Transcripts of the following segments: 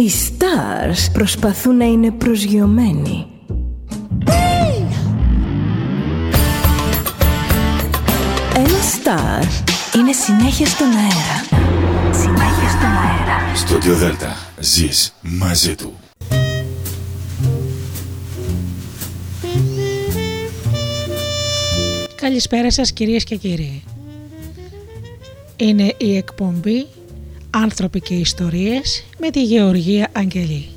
Οι stars προσπαθούν να είναι προσγειωμένοι. Ένα star είναι συνέχεια στον αέρα. Συνέχεια στον αέρα. Στο Δέλτα ζεις μαζί του. Καλησπέρα σας κυρίες και κύριοι. Είναι η εκπομπή «Άνθρωποι και ιστορίες» με τη Γεωργία Αγγελή.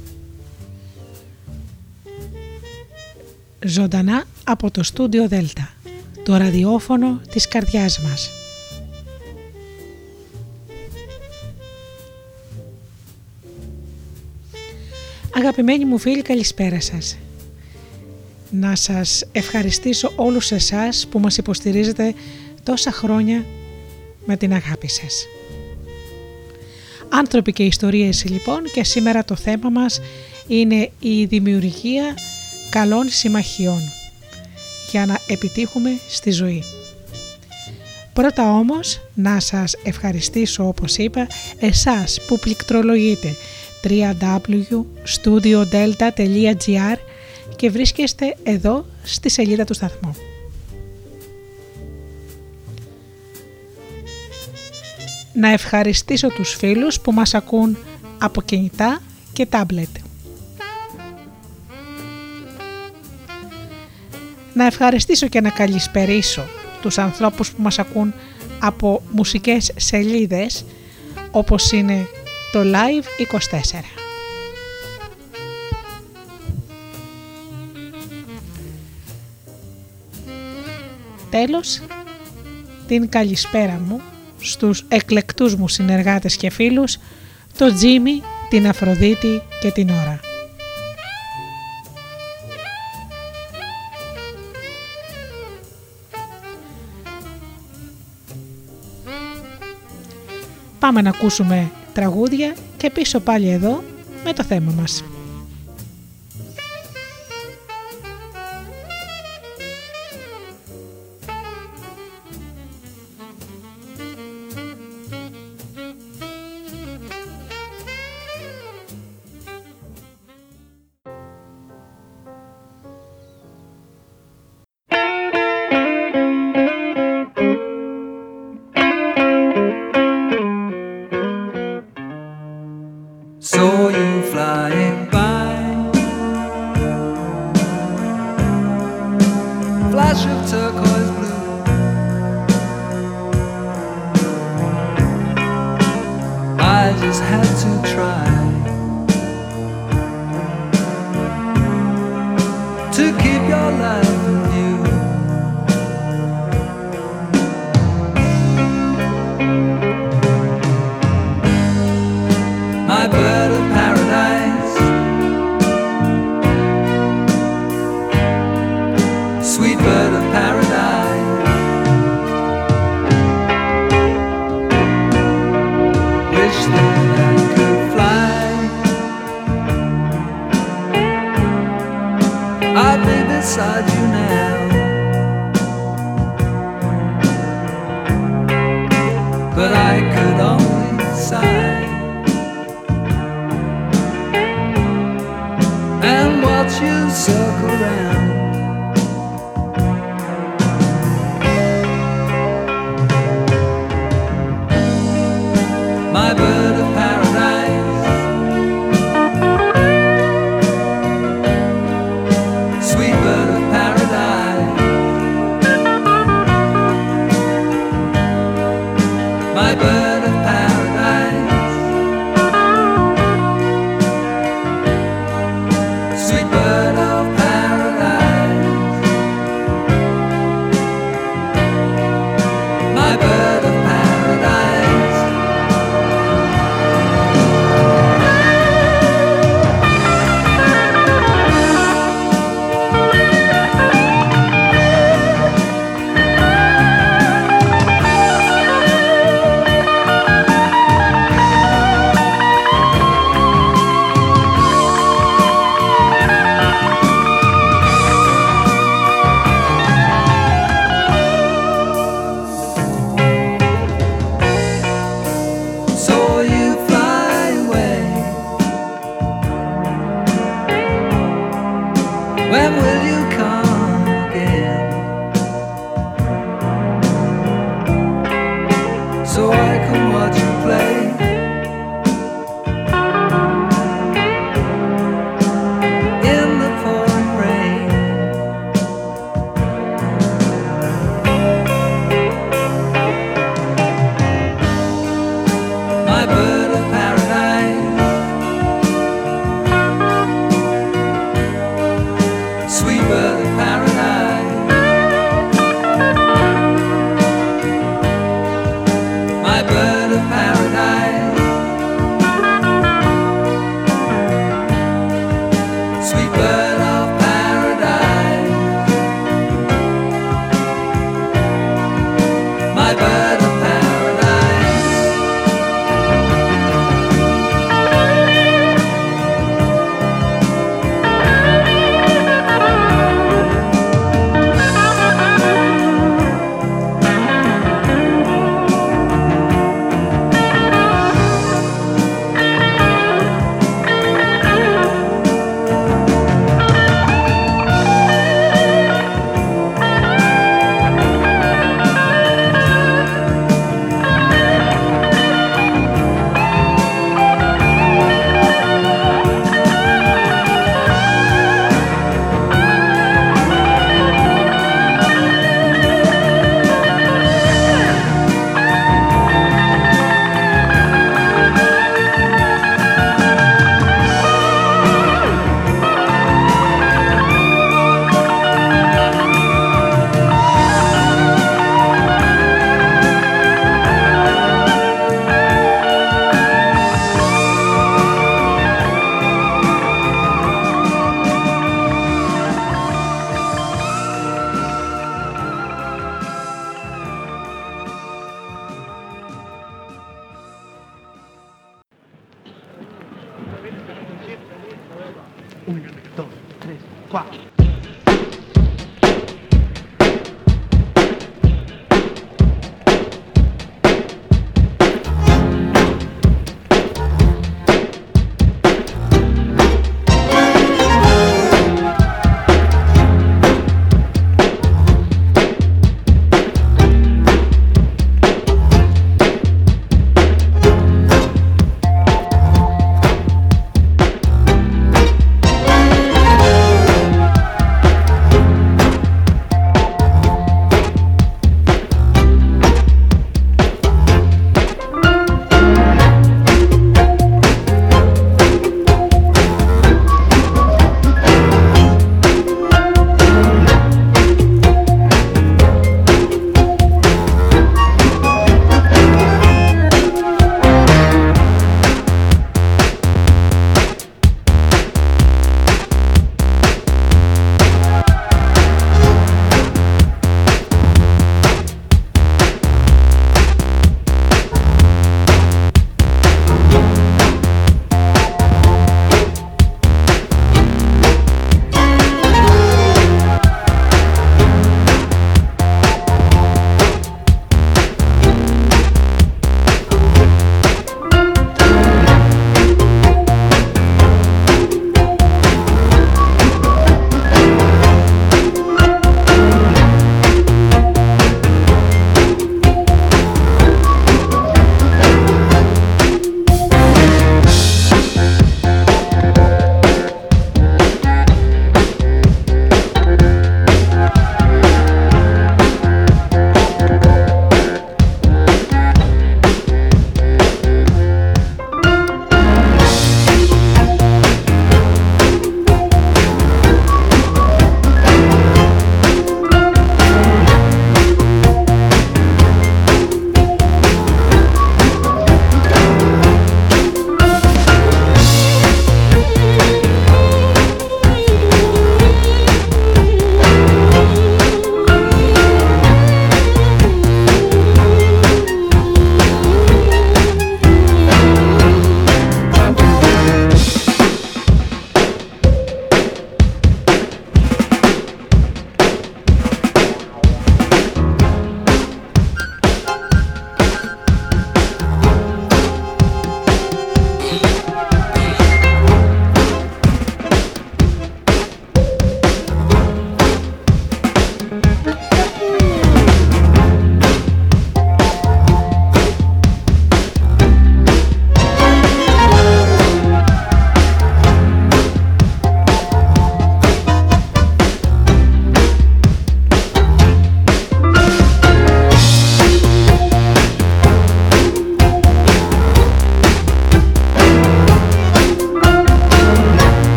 Ζωντανά από το στούντιο Δέλτα, το ραδιόφωνο της καρδιάς μας. Αγαπημένοι μου φίλοι καλησπέρα σας. Να σας ευχαριστήσω όλους εσάς που μας υποστηρίζετε τόσα χρόνια με την αγάπη σας. Άνθρωποι και ιστορίες λοιπόν και σήμερα το θέμα μας είναι η δημιουργία καλών συμμαχιών για να επιτύχουμε στη ζωή. Πρώτα όμως να σας ευχαριστήσω όπως είπα εσάς που πληκτρολογείτε www.studiodelta.gr και βρίσκεστε εδώ στη σελίδα του σταθμού. Να ευχαριστήσω τους φίλους που μας ακούν από κινητά και τάμπλετ. Να ευχαριστήσω και να καλησπερίσω τους ανθρώπους που μας ακούν από μουσικές σελίδες όπως είναι το Live 24. Τέλος, την καλησπέρα μου στους εκλεκτούς μου συνεργάτες και φίλους, το Τζίμι, την Αφροδίτη και την Ωρα. Πάμε να ακούσουμε τραγούδια και πίσω πάλι εδώ με το θέμα μας. 挂。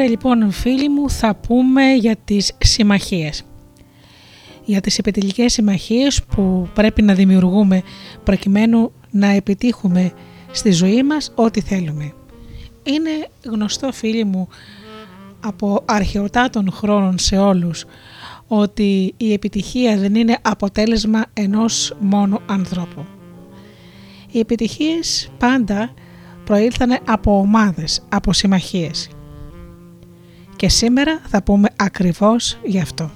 Λοιπόν φίλοι μου θα πούμε για τις συμμαχίες. Για τις επιτελικές συμμαχίες που πρέπει να δημιουργούμε προκειμένου να επιτύχουμε στη ζωή μας ό,τι θέλουμε. Είναι γνωστό φίλοι μου από αρχαιοτά των χρόνων σε όλους ότι η επιτυχία δεν είναι αποτέλεσμα ενός μόνο ανθρώπου. Οι επιτυχίες πάντα προήλθαν από ομάδες, από συμμαχίες και σήμερα θα πούμε ακριβώς γι' αυτό.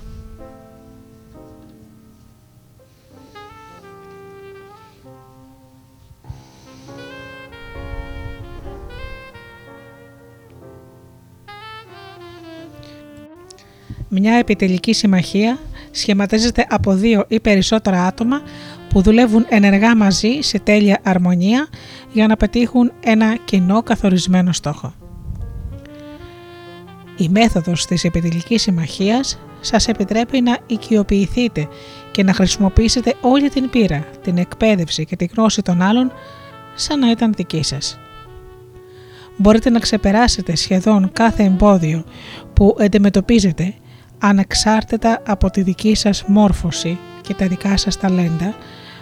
Μια επιτελική συμμαχία σχηματίζεται από δύο ή περισσότερα άτομα που δουλεύουν ενεργά μαζί σε τέλεια αρμονία για να πετύχουν ένα κοινό καθορισμένο στόχο. Η μέθοδος της επιτελικής συμμαχίας σας επιτρέπει να οικειοποιηθείτε και να χρησιμοποιήσετε όλη την πείρα, την εκπαίδευση και τη γνώση των άλλων σαν να ήταν δική σας. Μπορείτε να ξεπεράσετε σχεδόν κάθε εμπόδιο που αντιμετωπίζετε ανεξάρτητα από τη δική σας μόρφωση και τα δικά σας ταλέντα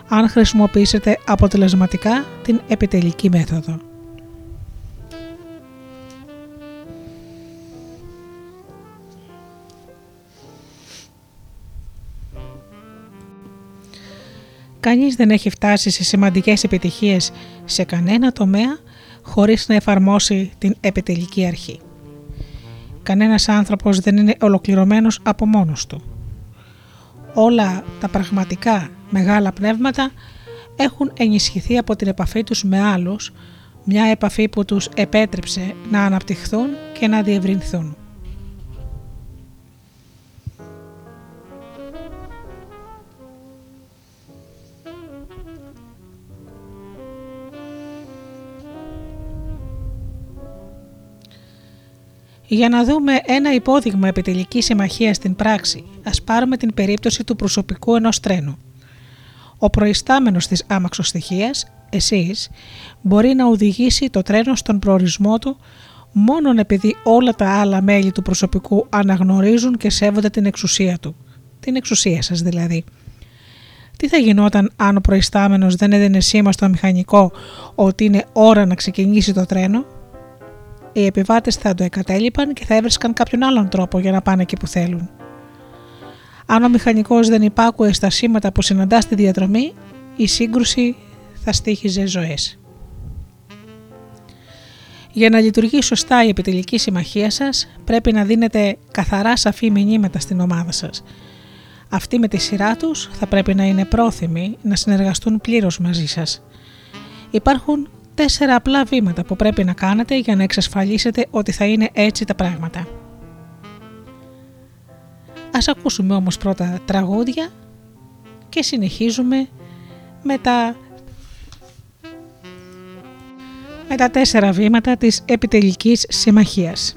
αν χρησιμοποιήσετε αποτελεσματικά την επιτελική μέθοδο. Κανείς δεν έχει φτάσει σε σημαντικές επιτυχίες σε κανένα τομέα χωρίς να εφαρμόσει την επιτελική αρχή. Κανένας άνθρωπος δεν είναι ολοκληρωμένος από μόνος του. Όλα τα πραγματικά μεγάλα πνεύματα έχουν ενισχυθεί από την επαφή τους με άλλους, μια επαφή που τους επέτρεψε να αναπτυχθούν και να διευρυνθούν. Για να δούμε ένα υπόδειγμα επιτελικής συμμαχίας στην πράξη, ας πάρουμε την περίπτωση του προσωπικού ενός τρένου. Ο προϊστάμενος της άμαξοστοιχία, εσείς, μπορεί να οδηγήσει το τρένο στον προορισμό του μόνον επειδή όλα τα άλλα μέλη του προσωπικού αναγνωρίζουν και σέβονται την εξουσία του. Την εξουσία σας δηλαδή. Τι θα γινόταν αν ο προϊστάμενος δεν έδινε σήμα στο μηχανικό ότι είναι ώρα να ξεκινήσει το τρένο; Οι επιβάτες θα το εκατέλειπαν και θα έβρισκαν κάποιον άλλον τρόπο για να πάνε εκεί που θέλουν. Αν ο μηχανικός δεν υπάκουε στα σήματα που συναντά στη διαδρομή, η σύγκρουση θα στήχιζε ζωές. Για να λειτουργεί σωστά η επιτελική συμμαχία σας, πρέπει να δίνετε καθαρά σαφή μηνύματα στην ομάδα σας. Αυτοί με τη σειρά τους θα πρέπει να είναι πρόθυμοι να συνεργαστούν πλήρως μαζί σας. Υπάρχουν τέσσερα απλά βήματα που πρέπει να κάνετε για να εξασφαλίσετε ότι θα είναι έτσι τα πράγματα. Ας ακούσουμε όμως πρώτα τραγούδια και συνεχίζουμε με τα, με τα τέσσερα βήματα της επιτελικής συμμαχίας.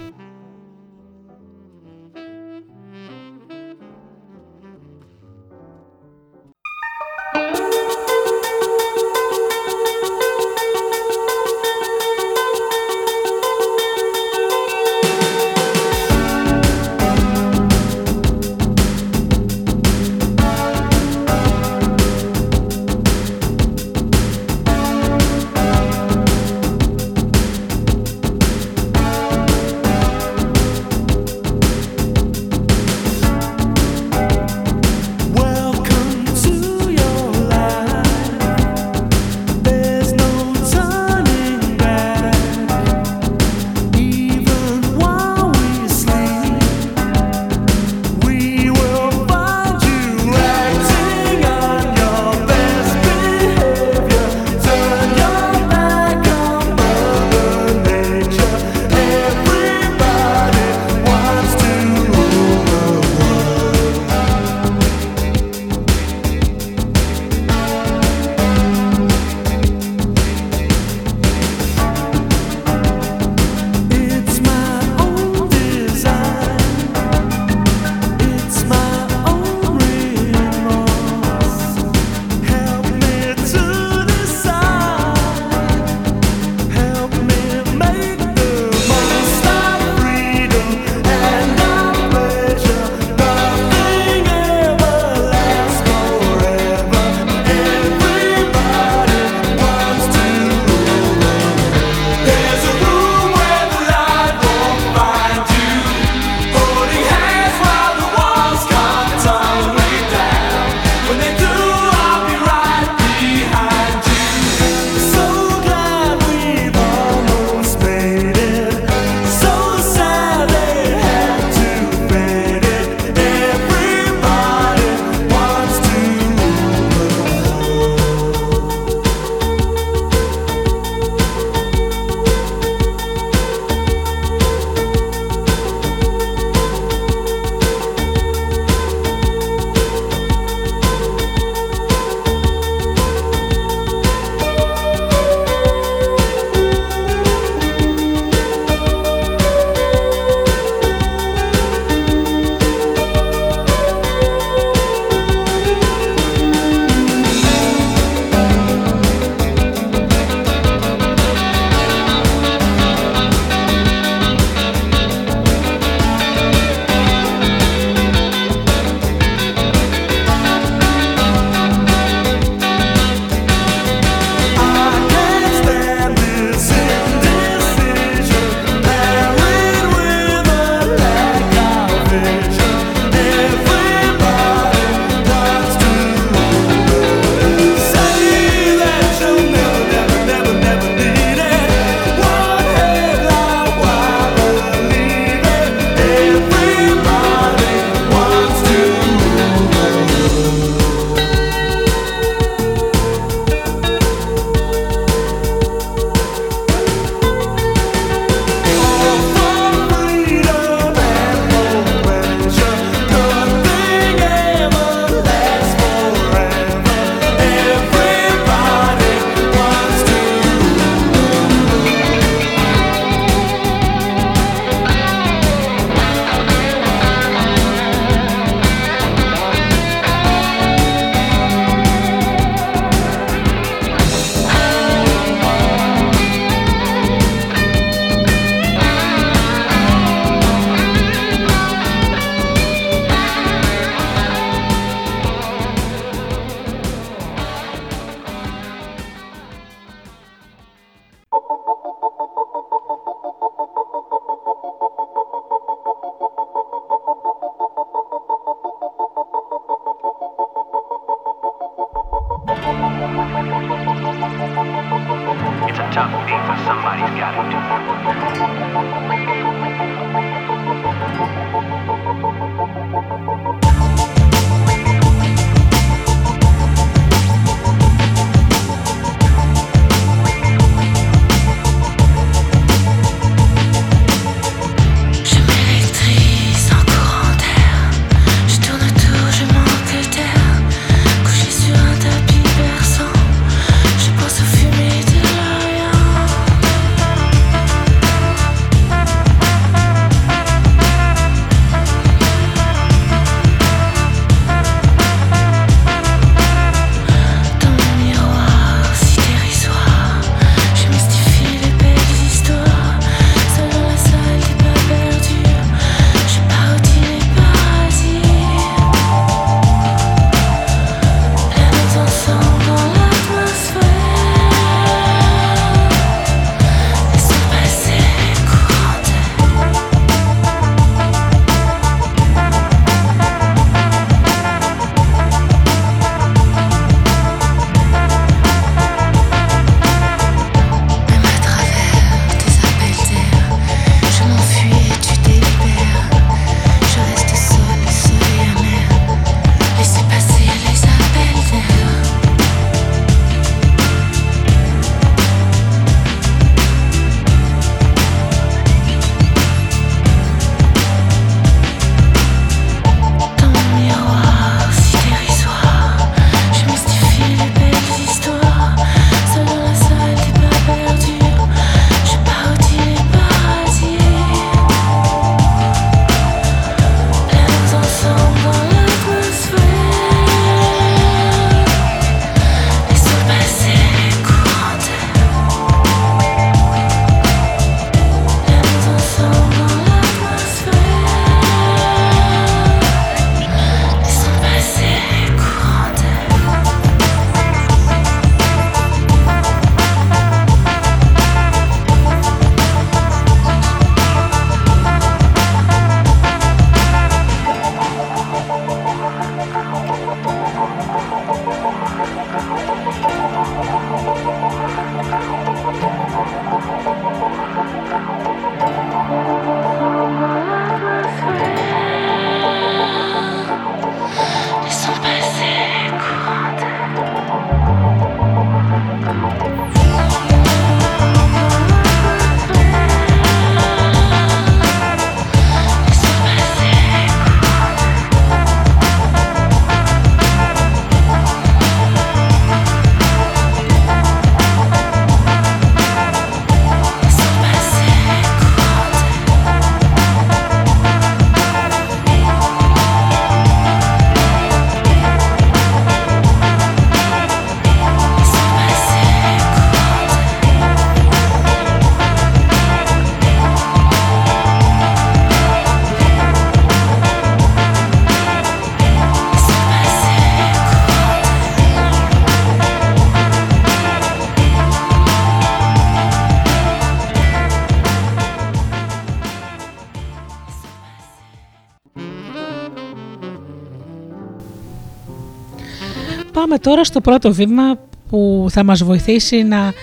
Πάμε τώρα στο πρώτο βήμα που θα μας βοηθήσει να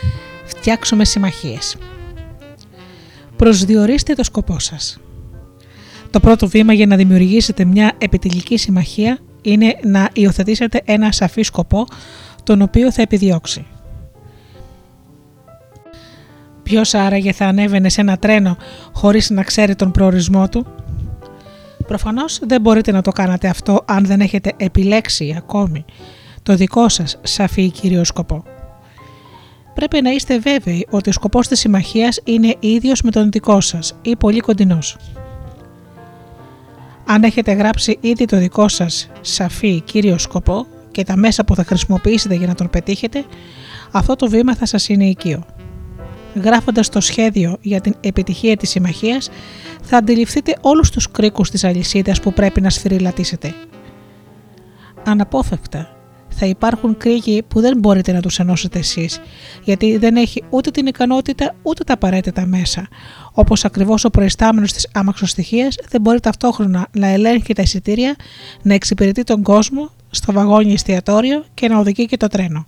φτιάξουμε συμμαχίες. Προσδιορίστε το σκοπό σας. Το πρώτο βήμα για να δημιουργήσετε μια επιτελική συμμαχία είναι να υιοθετήσετε ένα σαφή σκοπό τον οποίο θα επιδιώξει. Ποιος άραγε θα ανέβαινε σε ένα τρένο χωρίς να ξέρει τον προορισμό του; Προφανώς δεν μπορείτε να το κάνετε αυτό αν δεν έχετε επιλέξει ακόμη το δικό σας σαφή κύριο σκοπό. Πρέπει να είστε βέβαιοι ότι ο σκοπός της συμμαχίας είναι ίδιος με τον δικό σας ή πολύ κοντινός. Αν έχετε γράψει ήδη το δικό σας σαφή κύριο σκοπό και τα μέσα που θα χρησιμοποιήσετε για να τον πετύχετε, αυτό το βήμα θα σας είναι οικείο. Γράφοντας το σχέδιο για την επιτυχία της συμμαχίας, θα αντιληφθείτε όλους τους κρίκους της αλυσίδας που πρέπει να σφυριλατήσετε. Αναπόφευκτα θα υπάρχουν κρίκοι που δεν μπορείτε να τους ενώσετε εσείς, γιατί δεν έχει ούτε την ικανότητα ούτε τα απαραίτητα μέσα. Όπως ακριβώς ο προϊστάμενος της άμαξοστοιχίας δεν μπορεί ταυτόχρονα να ελέγχει τα εισιτήρια, να εξυπηρετεί τον κόσμο στο βαγόνι εστιατόριο και να οδηγεί και το τρένο.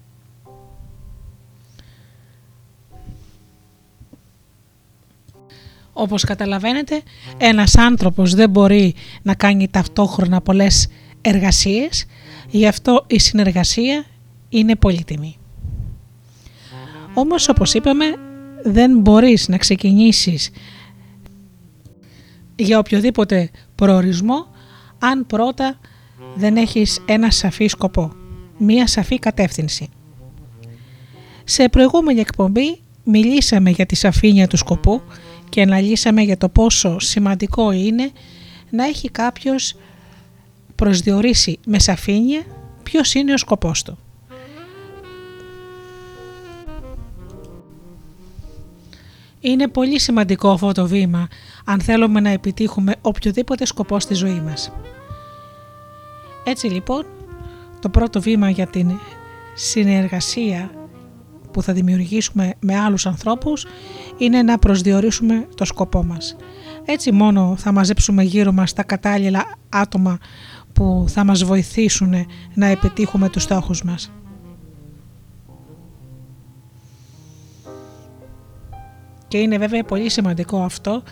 Όπως καταλαβαίνετε, ένας άνθρωπος δεν μπορεί να κάνει ταυτόχρονα πολλές εργασίες Γι' αυτό η συνεργασία είναι πολύτιμη. Όμως όπως είπαμε δεν μπορείς να ξεκινήσεις για οποιοδήποτε προορισμό αν πρώτα δεν έχεις ένα σαφή σκοπό, μία σαφή κατεύθυνση. Σε προηγούμενη εκπομπή μιλήσαμε για τη σαφήνεια του σκοπού και αναλύσαμε για το πόσο σημαντικό είναι να έχει κάποιος προσδιορίσει με σαφήνεια ποιος είναι ο σκοπός του. Είναι πολύ σημαντικό αυτό το βήμα αν θέλουμε να επιτύχουμε οποιοδήποτε σκοπό στη ζωή μας. Έτσι λοιπόν, το πρώτο βήμα για την συνεργασία που θα δημιουργήσουμε με άλλους ανθρώπους είναι να προσδιορίσουμε το σκοπό μας. Έτσι μόνο θα μαζέψουμε γύρω μας τα κατάλληλα άτομα που θα μας βοηθήσουν να επιτύχουμε τους στόχους μας. Και είναι βέβαια πολύ σημαντικό αυτό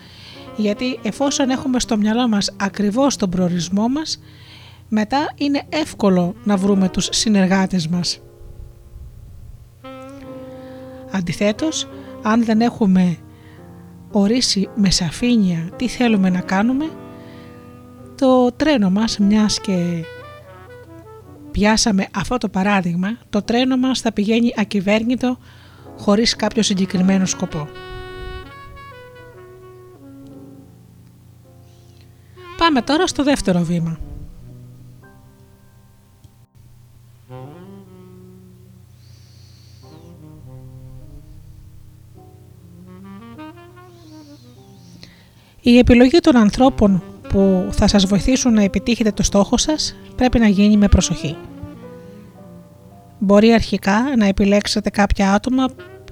γιατί εφόσον έχουμε στο μυαλό μας ακριβώς τον προορισμό μας μετά είναι εύκολο να βρούμε τους συνεργάτες μας. Αντιθέτως, αν δεν έχουμε ορίσει με σαφήνεια τι θέλουμε να κάνουμε το τρένο μας, μιας και πιάσαμε αυτό το παράδειγμα, το τρένο μας θα πηγαίνει ακυβέρνητο χωρίς κάποιο συγκεκριμένο σκοπό. Πάμε τώρα στο δεύτερο βήμα. Η επιλογή των ανθρώπων που θα σας βοηθήσουν να επιτύχετε το στόχο σας πρέπει να γίνει με προσοχή. Μπορεί αρχικά να επιλέξετε κάποια άτομα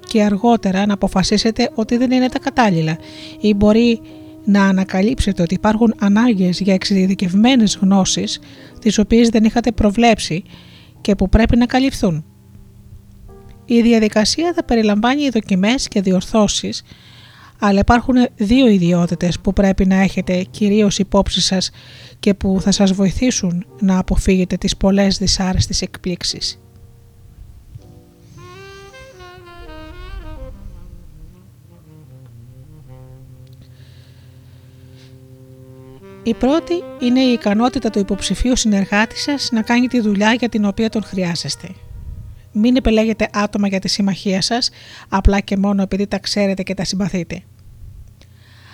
και αργότερα να αποφασίσετε ότι δεν είναι τα κατάλληλα ή μπορεί να ανακαλύψετε ότι υπάρχουν ανάγκες για εξειδικευμένες γνώσεις τις οποίες δεν είχατε προβλέψει και που πρέπει να καλυφθούν. Η διαδικασία θα περιλαμβάνει δοκιμές και διορθώσεις αλλά υπάρχουν δύο ιδιότητες που πρέπει να έχετε κυρίως υπόψη σας και που θα σας βοηθήσουν να αποφύγετε τις πολλές δυσάρεστες εκπλήξεις. Η πρώτη είναι η ικανότητα του υποψηφίου συνεργάτη σας να κάνει τη δουλειά για την οποία τον χρειάζεστε. Μην επιλέγετε άτομα για τη συμμαχία σας απλά και μόνο επειδή τα ξέρετε και τα συμπαθείτε.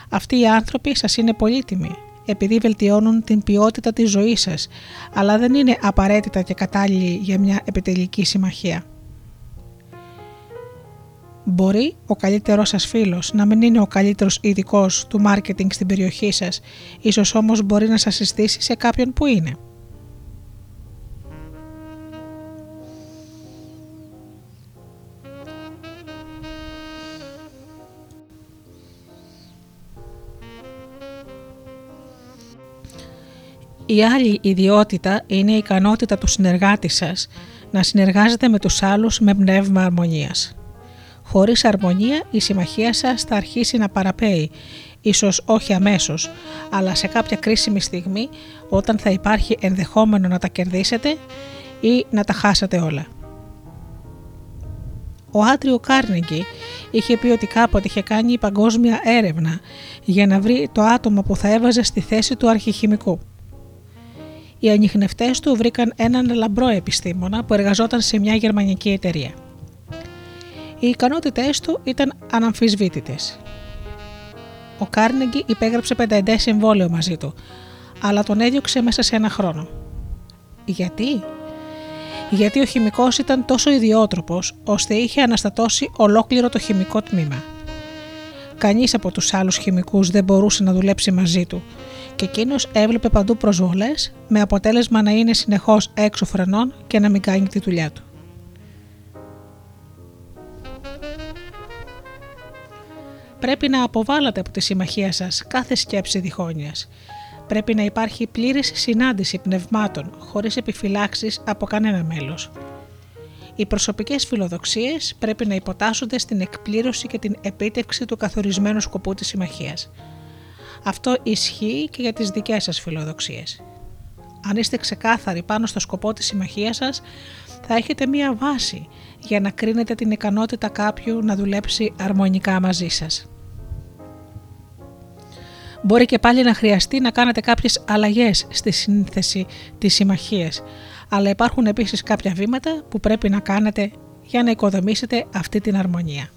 Αυτοί οι άνθρωποι σας είναι πολύτιμοι επειδή βελτιώνουν την ποιότητα της ζωής σας, αλλά δεν είναι απαραίτητα και κατάλληλοι για μια επιτελική συμμαχία. Μπορεί ο καλύτερός σας φίλος να μην είναι ο καλύτερος ειδικός του μάρκετινγκ στην περιοχή σας, ίσως όμως μπορεί να σας συστήσει σε κάποιον που είναι. Η άλλη ιδιότητα είναι η ικανότητα του συνεργάτη σας να συνεργάζεται με τους άλλους με πνεύμα αρμονίας. Χωρίς αρμονία η συμμαχία σας θα αρχίσει να παραπέει, ίσως όχι αμέσως, αλλά σε κάποια κρίσιμη στιγμή όταν θα υπάρχει ενδεχόμενο να τα κερδίσετε ή να τα χάσετε όλα. Ο Άτριο Κάρνεγκη είχε πει ότι κάποτε είχε κάνει παγκόσμια έρευνα για να βρει το άτομο που θα έβαζε στη θέση του αρχιχημικού. Οι ανιχνευτές του βρήκαν έναν λαμπρό επιστήμονα που εργαζόταν σε μια γερμανική εταιρεία. Οι ικανότητές του ήταν αναμφισβήτητες. Ο Κάρνεγκη υπέγραψε πενταετέ συμβόλαιο μαζί του, αλλά τον έδιωξε μέσα σε ένα χρόνο. Γιατί; Γιατί ο χημικός ήταν τόσο ιδιότροπος, ώστε είχε αναστατώσει ολόκληρο το χημικό τμήμα. Κανείς από τους άλλους χημικούς δεν μπορούσε να δουλέψει μαζί του και εκείνος έβλεπε παντού προσβολές με αποτέλεσμα να είναι συνεχώς έξω φρενών και να μην κάνει τη δουλειά του. Πρέπει να αποβάλλατε από τη συμμαχία σας κάθε σκέψη διχόνοιας. Πρέπει να υπάρχει πλήρης συνάντηση πνευμάτων, χωρίς επιφυλάξεις από κανένα μέλος. Οι προσωπικές φιλοδοξίες πρέπει να υποτάσσονται στην εκπλήρωση και την επίτευξη του καθορισμένου σκοπού της συμμαχίας. Αυτό ισχύει και για τις δικές σας φιλοδοξίες. Αν είστε ξεκάθαροι πάνω στο σκοπό της συμμαχίας σας, θα έχετε μία βάση για να κρίνετε την ικανότητα κάποιου να δουλέψει αρμονικά μαζί σας. Μπορεί και πάλι να χρειαστεί να κάνετε κάποιες αλλαγές στη σύνθεση της συμμαχίας, αλλά υπάρχουν επίσης κάποια βήματα που πρέπει να κάνετε για να οικοδομήσετε αυτή την αρμονία.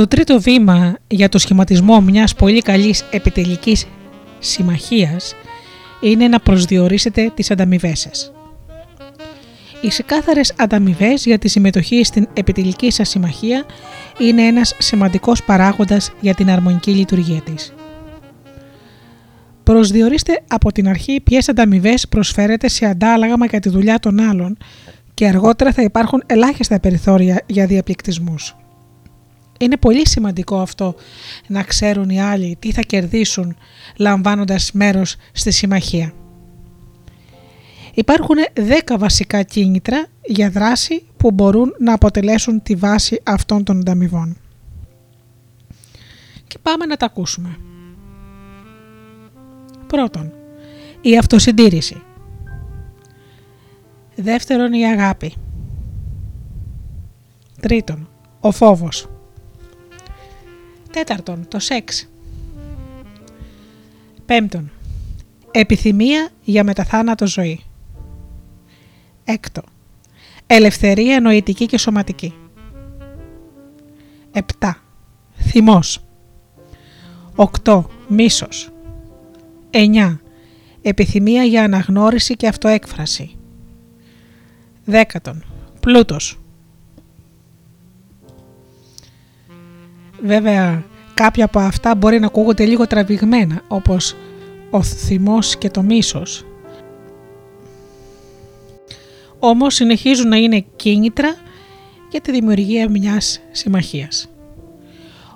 Το τρίτο βήμα για το σχηματισμό μιας πολύ καλής επιτελικής συμμαχίας είναι να προσδιορίσετε τις ανταμοιβές σας. Οι ξεκάθαρες ανταμοιβές για τη συμμετοχή στην επιτελική σας συμμαχία είναι ένας σημαντικός παράγοντας για την αρμονική λειτουργία της. Προσδιορίστε από την αρχή ποιες ανταμοιβές προσφέρετε σε αντάλλαγμα για τη δουλειά των άλλων και αργότερα θα υπάρχουν ελάχιστα περιθώρια για διαπληκτισμούς. Είναι πολύ σημαντικό αυτό να ξέρουν οι άλλοι τι θα κερδίσουν λαμβάνοντας μέρος στη συμμαχία. Υπάρχουν 10 βασικά κίνητρα για δράση που μπορούν να αποτελέσουν τη βάση αυτών των ανταμοιβών. Και πάμε να τα ακούσουμε. Πρώτον, η αυτοσυντήρηση. Δεύτερον, η αγάπη. Τρίτον, ο φόβος. Τέταρτον, το σεξ. Πέμπτον, επιθυμία για μεταθάνατο ζωή. Έκτο, ελευθερία νοητική και σωματική. Επτά, θυμός. Οκτώ, μίσος. Εννιά, επιθυμία για αναγνώριση και αυτοέκφραση. Δέκατον, πλούτος. Βέβαια, κάποια από αυτά μπορεί να ακούγονται λίγο τραβηγμένα, όπως ο θυμός και το μίσος. Όμως συνεχίζουν να είναι κίνητρα για τη δημιουργία μιας συμμαχίας.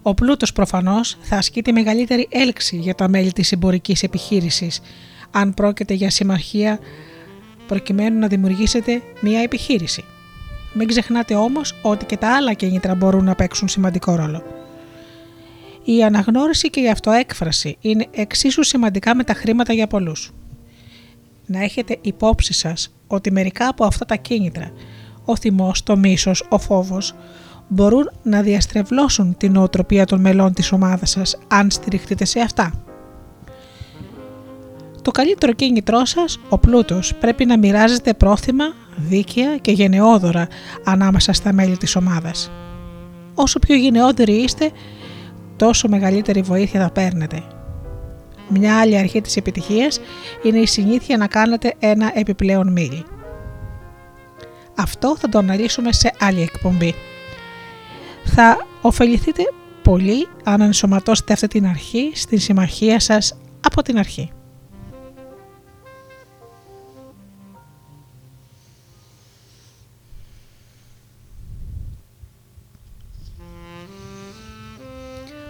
Ο πλούτος προφανώς θα ασκεί τη μεγαλύτερη έλξη για τα μέλη της εμπορικής επιχείρησης, αν πρόκειται για συμμαχία προκειμένου να δημιουργήσετε μια επιχείρηση. Μην ξεχνάτε όμως ότι και τα άλλα κίνητρα μπορούν να παίξουν σημαντικό ρόλο. Η αναγνώριση και η αυτοέκφραση είναι εξίσου σημαντικά με τα χρήματα για πολλούς. Να έχετε υπόψη σας ότι μερικά από αυτά τα κίνητρα, ο θυμός, το μίσος, ο φόβος, μπορούν να διαστρεβλώσουν την νοοτροπία των μελών της ομάδας σας αν στηριχτείτε σε αυτά. Το καλύτερο κίνητρό σας, ο πλούτος, πρέπει να μοιράζεται πρόθυμα, δίκαια και γενναιόδωρα ανάμεσα στα μέλη της ομάδας. Όσο πιο γενναιόδοροι είστε, τόσο μεγαλύτερη βοήθεια θα παίρνετε. Μια άλλη αρχή της επιτυχίας είναι η συνήθεια να κάνετε ένα επιπλέον μίλι. Αυτό θα το αναλύσουμε σε άλλη εκπομπή. Θα ωφεληθείτε πολύ αν ενσωματώσετε αυτή την αρχή στην συμμαχία σας από την αρχή.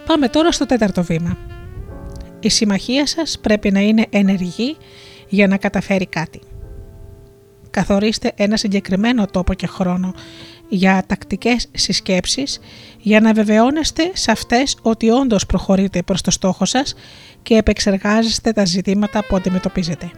Πάμε τώρα στο τέταρτο βήμα. Η συμμαχία σας πρέπει να είναι ενεργή για να καταφέρει κάτι. Καθορίστε ένα συγκεκριμένο τόπο και χρόνο για τακτικές συσκέψεις για να βεβαιώνεστε σε αυτές ότι όντως προχωρείτε προς το στόχο σας και επεξεργάζεστε τα ζητήματα που αντιμετωπίζετε.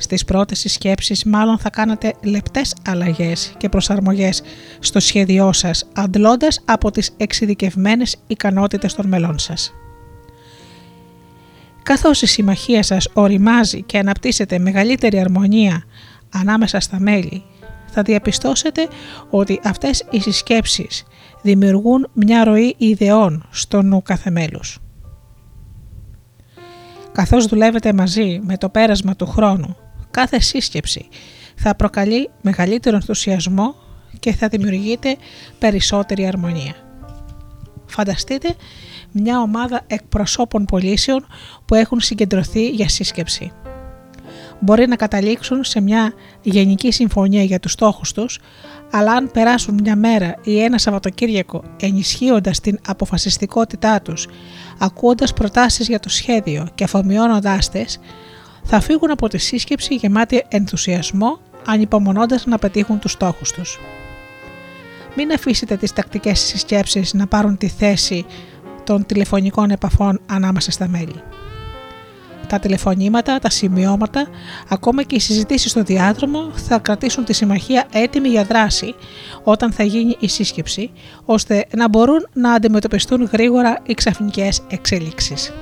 Στις πρώτες συσκέψεις μάλλον θα κάνετε λεπτές αλλαγές και προσαρμογές στο σχέδιό σας, αντλώντας από τις εξειδικευμένες ικανότητες των μελών σας. Καθώς η συμμαχία σας οριμάζει και αναπτύσσεται μεγαλύτερη αρμονία ανάμεσα στα μέλη, θα διαπιστώσετε ότι αυτές οι συσκέψεις δημιουργούν μια ροή ιδεών στο νου κάθε μέλους. Καθώς δουλεύετε μαζί με το πέρασμα του χρόνου κάθε σύσκεψη θα προκαλεί μεγαλύτερο ενθουσιασμό και θα δημιουργείται περισσότερη αρμονία. Φανταστείτε μια ομάδα εκπροσώπων πωλήσεων που έχουν συγκεντρωθεί για σύσκεψη. Μπορεί να καταλήξουν σε μια γενική συμφωνία για τους στόχους τους, αλλά αν περάσουν μια μέρα ή ένα Σαββατοκύριακο ενισχύοντας την αποφασιστικότητά τους, ακούοντας προτάσεις για το σχέδιο και αφομοιώνοντάς τες, θα φύγουν από τη σύσκεψη γεμάτοι ενθουσιασμό, ανυπομονώντας να πετύχουν τους στόχους τους. Μην αφήσετε τις τακτικές συσκέψεις να πάρουν τη θέση των τηλεφωνικών επαφών ανάμεσα στα μέλη. Τα τηλεφωνήματα, τα σημειώματα, ακόμα και οι συζητήσεις στο διάδρομο θα κρατήσουν τη συμμαχία έτοιμη για δράση όταν θα γίνει η σύσκεψη, ώστε να μπορούν να αντιμετωπιστούν γρήγορα οι ξαφνικές εξέλιξεις.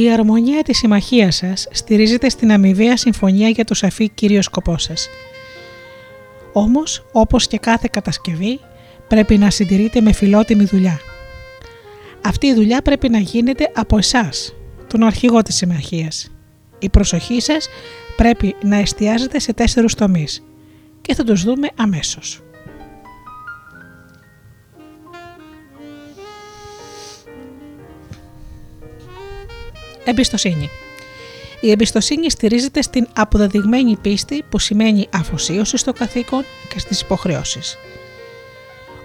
Η αρμονία της συμμαχίας σας στηρίζεται στην αμοιβαία συμφωνία για το σαφή κύριο σκοπό σας. Όμως, όπως και κάθε κατασκευή, πρέπει να συντηρείτε με φιλότιμη δουλειά. Αυτή η δουλειά πρέπει να γίνεται από εσάς, τον αρχηγό της συμμαχίας. Η προσοχή σας πρέπει να εστιάζεται σε τέσσερους τομείς και θα τους δούμε αμέσως. Εμπιστοσύνη. Η εμπιστοσύνη στηρίζεται στην αποδεδειγμένη πίστη που σημαίνει αφοσίωση στο καθήκον και στις υποχρεώσεις.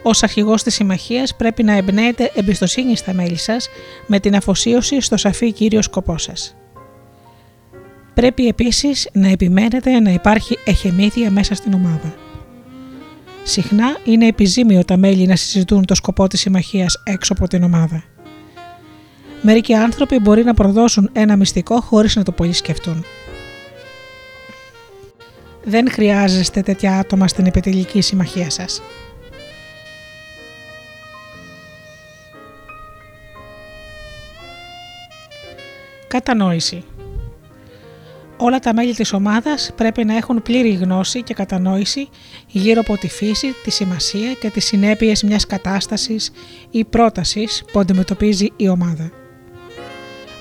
Ω αρχηγός της συμμαχίας πρέπει να εμπνέετε εμπιστοσύνη στα μέλη σας με την αφοσίωση στο σαφή κύριο σκοπό σας. Πρέπει επίσης να επιμένετε να υπάρχει εχεμήθεια μέσα στην ομάδα. Συχνά είναι επιζήμιο τα μέλη να συζητούν το σκοπό της συμμαχίας έξω από την ομάδα. Μερικοί άνθρωποι μπορεί να προδώσουν ένα μυστικό χωρίς να το πολύ σκεφτούν. Δεν χρειάζεστε τέτοια άτομα στην επιτελική συμμαχία σας. Κατανόηση Όλα τα μέλη της ομάδας πρέπει να έχουν πλήρη γνώση και κατανόηση γύρω από τη φύση, τη σημασία και τις συνέπειες μιας κατάστασης ή πρότασης που αντιμετωπίζει η ομάδα.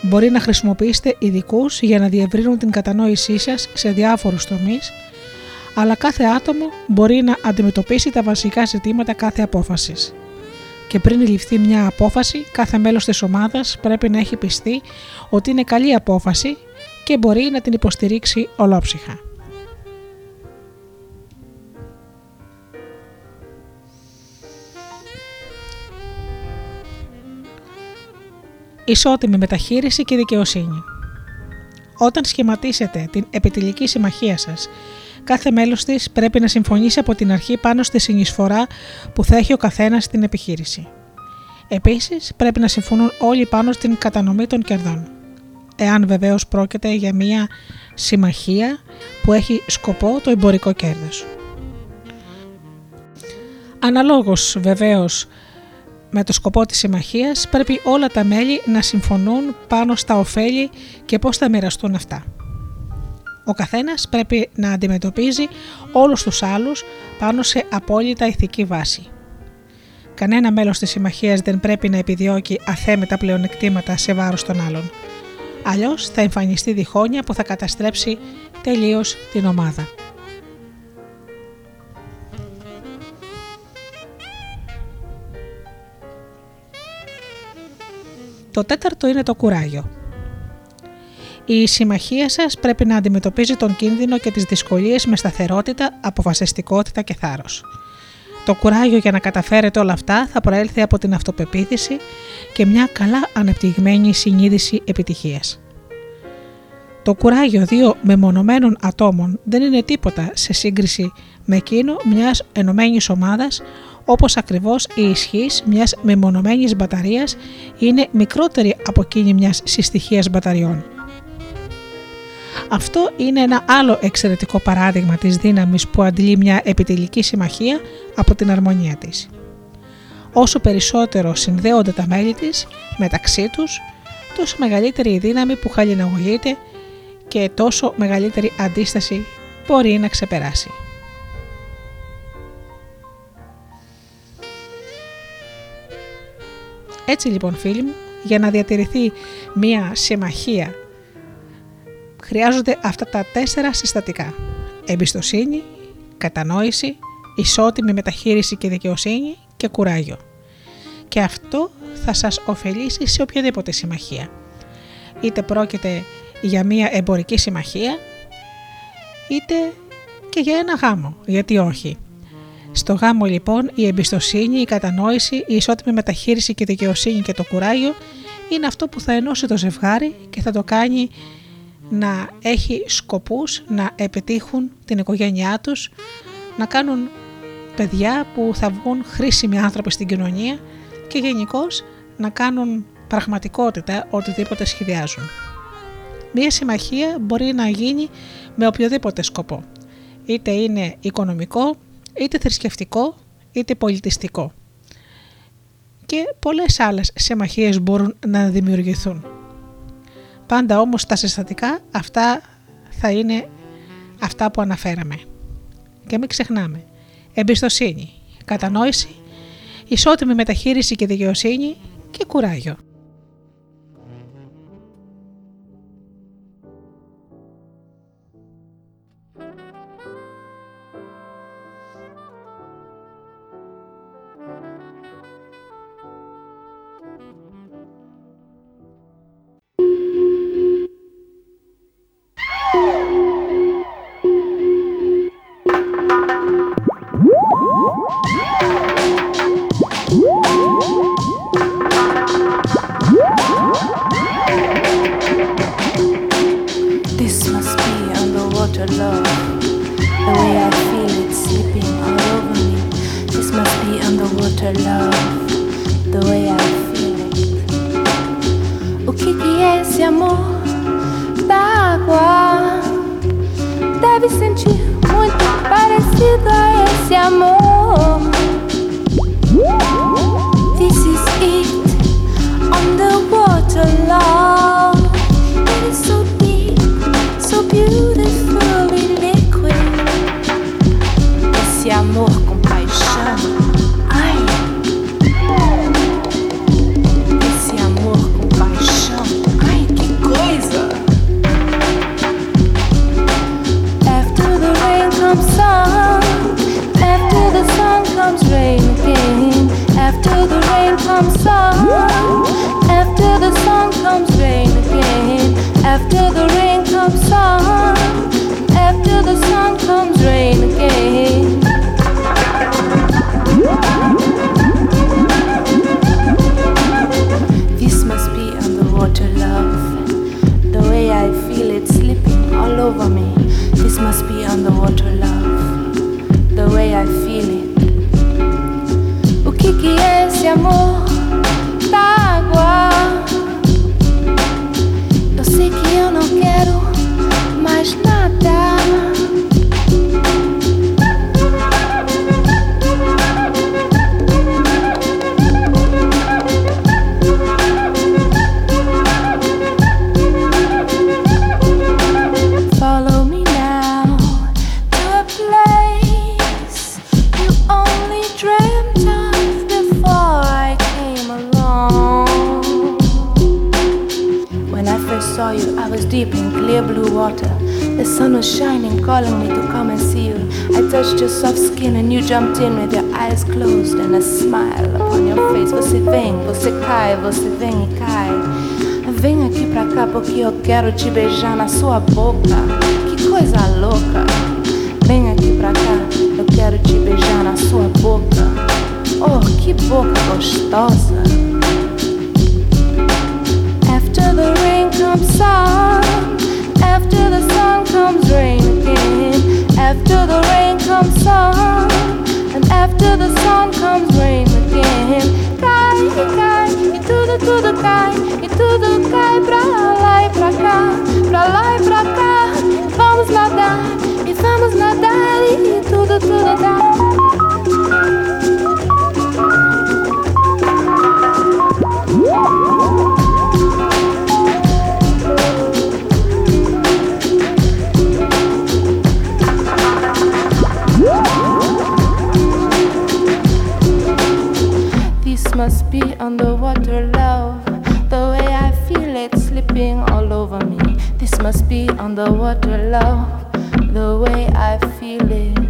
Μπορεί να χρησιμοποιήσετε ειδικούς για να διευρύνουν την κατανόησή σας σε διάφορους τομείς, αλλά κάθε άτομο μπορεί να αντιμετωπίσει τα βασικά ζητήματα κάθε απόφασης. Και πριν ληφθεί μια απόφαση, κάθε μέλος της ομάδας πρέπει να έχει πιστεί ότι είναι καλή απόφαση και μπορεί να την υποστηρίξει ολόψυχα. Ισότιμη μεταχείριση και δικαιοσύνη. Όταν σχηματίσετε την επιτελική συμμαχία σας, κάθε μέλος της πρέπει να συμφωνήσει από την αρχή πάνω στη συνεισφορά που θα έχει ο καθένας στην επιχείρηση. Επίσης, πρέπει να συμφωνούν όλοι πάνω στην κατανομή των κερδών εάν βεβαίως πρόκειται για μια συμμαχία που έχει σκοπό το εμπορικό κέρδος. Αναλόγως βεβαίως με το σκοπό της συμμαχίας πρέπει όλα τα μέλη να συμφωνούν πάνω στα ωφέλη και πώς θα μοιραστούν αυτά. Ο καθένας πρέπει να αντιμετωπίζει όλους τους άλλους πάνω σε απόλυτα ηθική βάση. Κανένα μέλος της συμμαχίας δεν πρέπει να επιδιώκει αθέμετα πλεονεκτήματα σε βάρος των άλλων. Αλλιώς θα εμφανιστεί διχόνοια που θα καταστρέψει τελείως την ομάδα. Το τέταρτο είναι το κουράγιο. Η συμμαχία σας πρέπει να αντιμετωπίζει τον κίνδυνο και τις δυσκολίες με σταθερότητα, αποφασιστικότητα και θάρρος. Το κουράγιο για να καταφέρετε όλα αυτά θα προέλθει από την αυτοπεποίθηση και μια καλά ανεπτυγμένη συνείδηση επιτυχίας. Το κουράγιο δύο μεμονωμένων ατόμων δεν είναι τίποτα σε σύγκριση με εκείνο μιας ενωμένης ομάδας όπως ακριβώς η ισχύς μιας μεμονωμένης μπαταρίας είναι μικρότερη από εκείνη μιας συστοιχίας μπαταριών. Αυτό είναι ένα άλλο εξαιρετικό παράδειγμα της δύναμης που αντλεί μια επιτελική συμμαχία από την αρμονία της. Όσο περισσότερο συνδέονται τα μέλη της μεταξύ τους, τόσο μεγαλύτερη η δύναμη που χαλιναγωγείται και τόσο μεγαλύτερη αντίσταση μπορεί να ξεπεράσει. Έτσι λοιπόν φίλοι μου, για να διατηρηθεί μία συμμαχία χρειάζονται αυτά τα τέσσερα συστατικά. Εμπιστοσύνη, κατανόηση, ισότιμη μεταχείριση και δικαιοσύνη και κουράγιο. Και αυτό θα σας ωφελήσει σε οποιαδήποτε συμμαχία. Είτε πρόκειται για μία εμπορική συμμαχία, είτε και για ένα γάμο, γιατί όχι. Στο γάμο λοιπόν η εμπιστοσύνη, η κατανόηση, η ισότιμη μεταχείριση και η δικαιοσύνη και το κουράγιο είναι αυτό που θα ενώσει το ζευγάρι και θα το κάνει να έχει σκοπούς να επιτύχουν την οικογένειά τους, να κάνουν παιδιά που θα βγουν χρήσιμοι άνθρωποι στην κοινωνία και γενικώς να κάνουν πραγματικότητα οτιδήποτε σχεδιάζουν. Μία συμμαχία μπορεί να γίνει με οποιοδήποτε σκοπό. Είτε είναι οικονομικό, είτε θρησκευτικό, είτε πολιτιστικό. Και πολλές άλλες συμμαχίες μπορούν να δημιουργηθούν. Πάντα όμως τα συστατικά αυτά θα είναι αυτά που αναφέραμε. Και μην ξεχνάμε. Εμπιστοσύνη, κατανόηση, ισότιμη μεταχείριση και δικαιοσύνη και κουράγιο. I was deep in clear blue water. The sun was shining, calling me to come and see you. I touched your soft skin and you jumped in with your eyes closed and a smile upon your face. Você vem, você cai, você vem e cai. Vem aqui pra cá porque eu quero te beijar na sua boca. Que coisa louca. Vem aqui pra cá, eu quero te beijar na sua boca. Oh, que boca gostosa. Sun. After the sun comes rain again. After the rain comes sun. And after the sun comes rain again. Cai, cai, e tudo, tudo cai. E tudo cai pra lá e pra cá. Pra lá e pra cá. Vamos nadar, e vamos nadar. E tudo, tudo dá. Must be underwater love. The way I feel it slipping all over me. This must be underwater love. The way I feel it.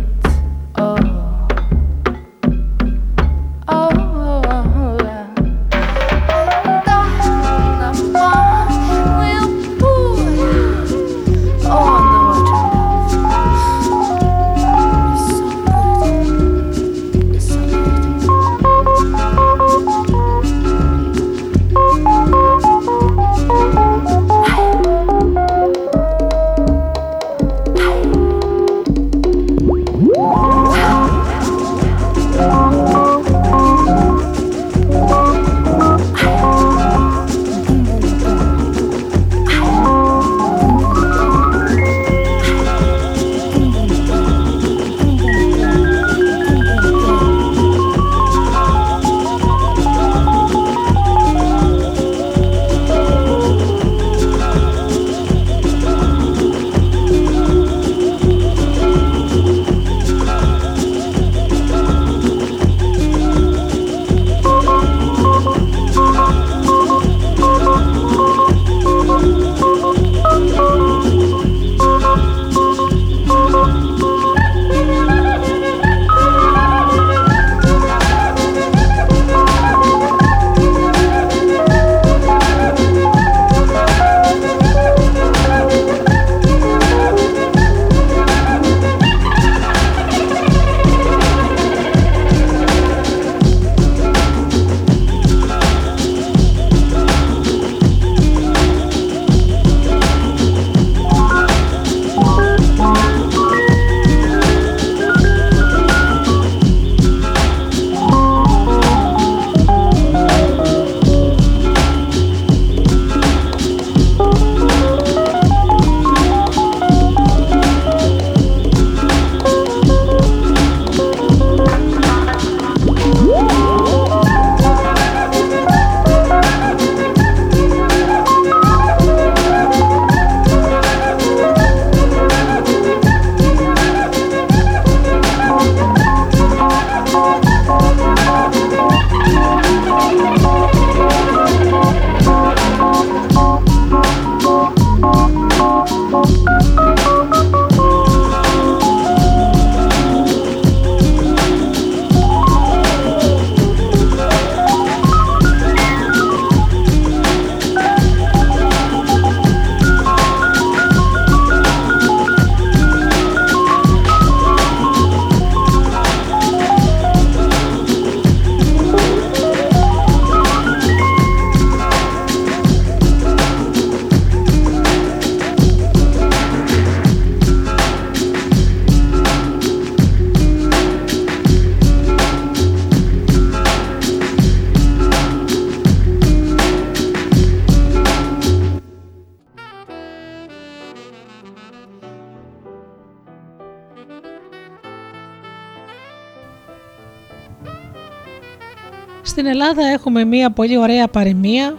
Ελλάδα έχουμε μία πολύ ωραία παροιμία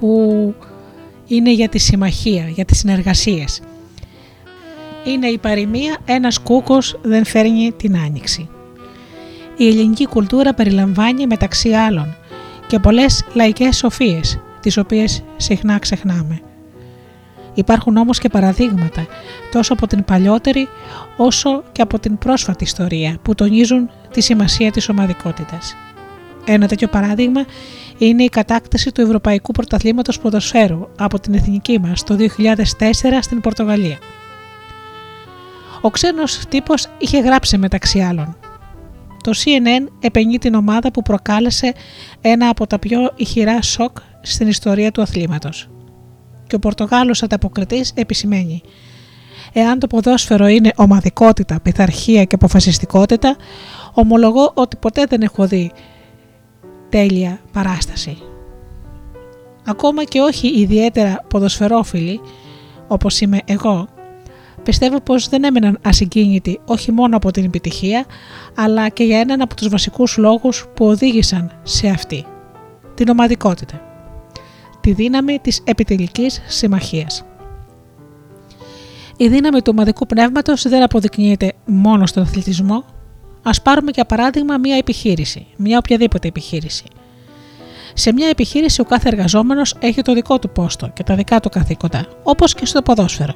που είναι για τη συμμαχία, για τις συνεργασίες. Είναι η παροιμία «Ένας κούκος δεν φέρνει την άνοιξη». Η ελληνική κουλτούρα περιλαμβάνει μεταξύ άλλων και πολλές λαϊκές σοφίες, τις οποίες συχνά ξεχνάμε. Υπάρχουν όμως και παραδείγματα τόσο από την παλιότερη όσο και από την πρόσφατη ιστορία που τονίζουν τη σημασία της ομαδικότητας. Ένα τέτοιο παράδειγμα είναι η κατάκτηση του Ευρωπαϊκού Πρωταθλήματος Ποδοσφαίρου από την εθνική μας το 2004 στην Πορτογαλία. Ο ξένος τύπος είχε γράψει μεταξύ άλλων το CNN επενεί την ομάδα που προκάλεσε ένα από τα πιο ηχηρά σοκ στην ιστορία του αθλήματος. Και ο Πορτογάλος ανταποκριτής επισημαίνει Εάν το ποδόσφαιρο είναι ομαδικότητα, πειθαρχία και αποφασιστικότητα, ομολογώ ότι ποτέ δεν έχω δει τέλεια παράσταση. Ακόμα και όχι ιδιαίτερα ποδοσφαιρόφιλοι, όπως είμαι εγώ, πιστεύω πως δεν έμεναν ασυγκίνητοι όχι μόνο από την επιτυχία, αλλά και για έναν από τους βασικούς λόγους που οδήγησαν σε αυτή, την ομαδικότητα, τη δύναμη της επιτελικής συμμαχίας. Η δύναμη του ομαδικού πνεύματος δεν αποδεικνύεται μόνο στον αθλητισμό. Ας πάρουμε για παράδειγμα μια επιχείρηση, μια οποιαδήποτε επιχείρηση. Σε μια επιχείρηση ο κάθε εργαζόμενος έχει το δικό του πόστο και τα δικά του καθήκοντα, όπως και στο ποδόσφαιρο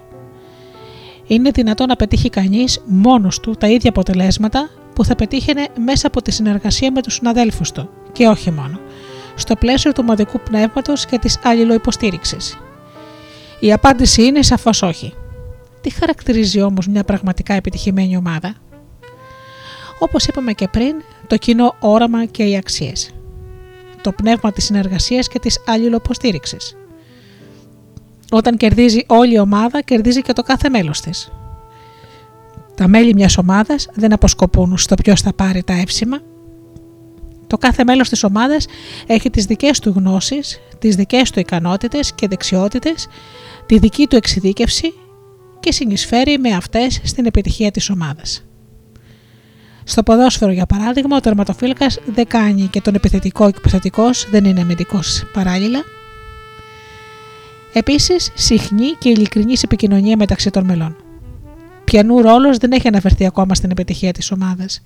είναι δυνατόν να πετύχει κανείς μόνος του τα ίδια αποτελέσματα που θα πετύχαινε μέσα από τη συνεργασία με τους συναδέλφους του και όχι μόνο, στο πλαίσιο του ομαδικού πνεύματος και της αλληλοϊποστήριξης. Η απάντηση είναι σαφώς όχι. Τι χαρακτηρίζει όμως μια πραγματικά επιτυχημένη ομάδα, Όπως είπαμε και πριν, το κοινό όραμα και οι αξίες. Το πνεύμα της συνεργασίας και της αλληλοποστήριξης. Όταν κερδίζει όλη η ομάδα, κερδίζει και το κάθε μέλος της. Τα μέλη μιας ομάδας δεν αποσκοπούν στο ποιος θα πάρει τα εύσημα. Το κάθε μέλος της ομάδας έχει τις δικές του γνώσεις, τις δικές του ικανότητες και δεξιότητες, τη δική του εξειδίκευση και συνεισφέρει με αυτές στην επιτυχία της ομάδας. Στο ποδόσφαιρο, για παράδειγμα, ο τερματοφύλακας δεν κάνει και τον επιθετικό και επιθετικό δεν είναι αμυντικός παράλληλα, Επίσης, συχνή και ειλικρινής επικοινωνία μεταξύ των μελών. Πιανού ρόλος δεν έχει αναφερθεί ακόμα στην επιτυχία της ομάδας.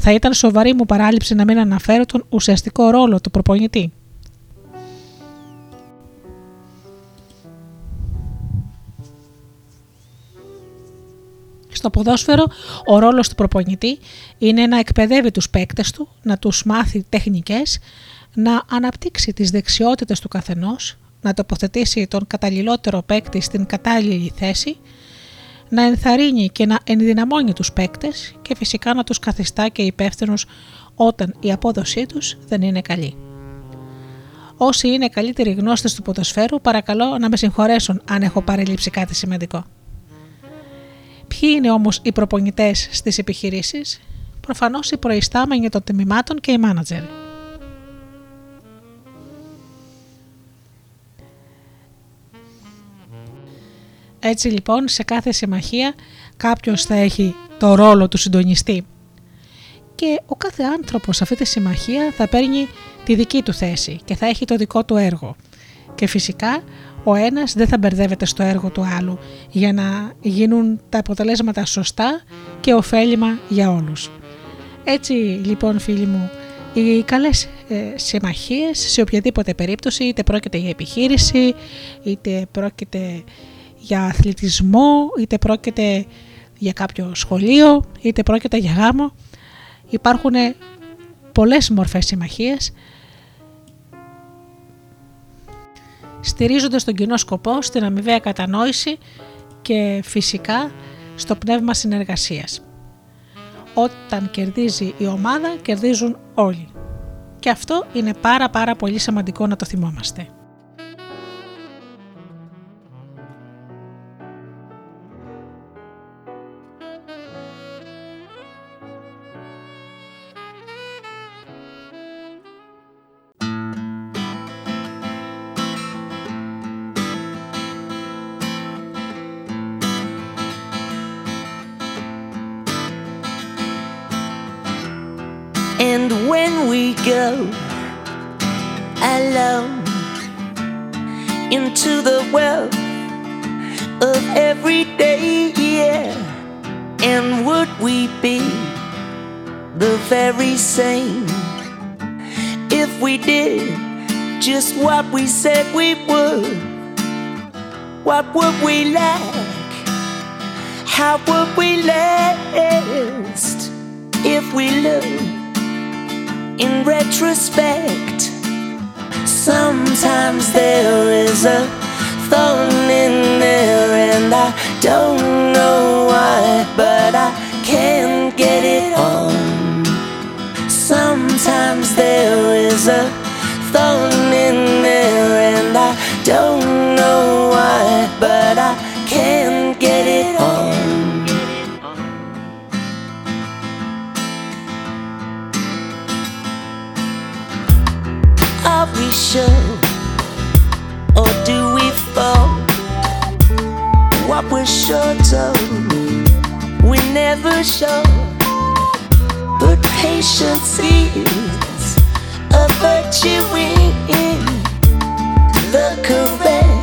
Θα ήταν σοβαρή μου παράληψη να μην αναφέρω τον ουσιαστικό ρόλο του προπονητή. Στο ποδόσφαιρο, ο ρόλος του προπονητή είναι να εκπαιδεύει τους παίκτες του, να τους μάθει τεχνικές, να αναπτύξει τις δεξιότητες του καθενός, να τοποθετήσει τον καταλληλότερο παίκτη στην κατάλληλη θέση, να ενθαρρύνει και να ενδυναμώνει τους παίκτες και φυσικά να τους καθιστά και υπεύθυνους όταν η απόδοσή τους δεν είναι καλή. Όσοι είναι καλύτεροι γνώστες του ποδοσφαίρου παρακαλώ να με συγχωρέσουν αν έχω παρελείψει κάτι σημαντικό. Ποιοι είναι όμως οι προπονητές στις επιχειρήσεις; Προφανώς οι προϊστάμενοι των τιμημάτων και οι μάνατζερ. Έτσι λοιπόν σε κάθε συμμαχία κάποιος θα έχει το ρόλο του συντονιστή και ο κάθε άνθρωπος σε αυτή τη συμμαχία θα παίρνει τη δική του θέση και θα έχει το δικό του έργο. Και φυσικά ο ένας δεν θα μπερδεύεται στο έργο του άλλου για να γίνουν τα αποτελέσματα σωστά και ωφέλιμα για όλους. Έτσι λοιπόν φίλοι μου, οι καλές ε, συμμαχίες σε οποιαδήποτε περίπτωση, είτε πρόκειται για επιχείρηση, είτε πρόκειται για αθλητισμό, είτε πρόκειται για κάποιο σχολείο, είτε πρόκειται για γάμο. Υπάρχουν πολλές μορφές συμμαχίες στηρίζονται στον κοινό σκοπό, στην αμοιβαία κατανόηση και φυσικά στο πνεύμα συνεργασίας. Όταν κερδίζει η ομάδα, κερδίζουν όλοι. Και αυτό είναι πάρα πάρα πολύ σημαντικό να το θυμόμαστε. We go alone into the world of every day, yeah. And would we be the very same if we did just what we said we would? What would we lack? How would we last if we look in retrospect? Sometimes there is a thorn in there, and I don't know why, but I can't get it on. Sometimes there is a thorn in there, and I don't know why, but I Sure, or do we fall? What we're sure told, we never show. But patience is a virtue in the correct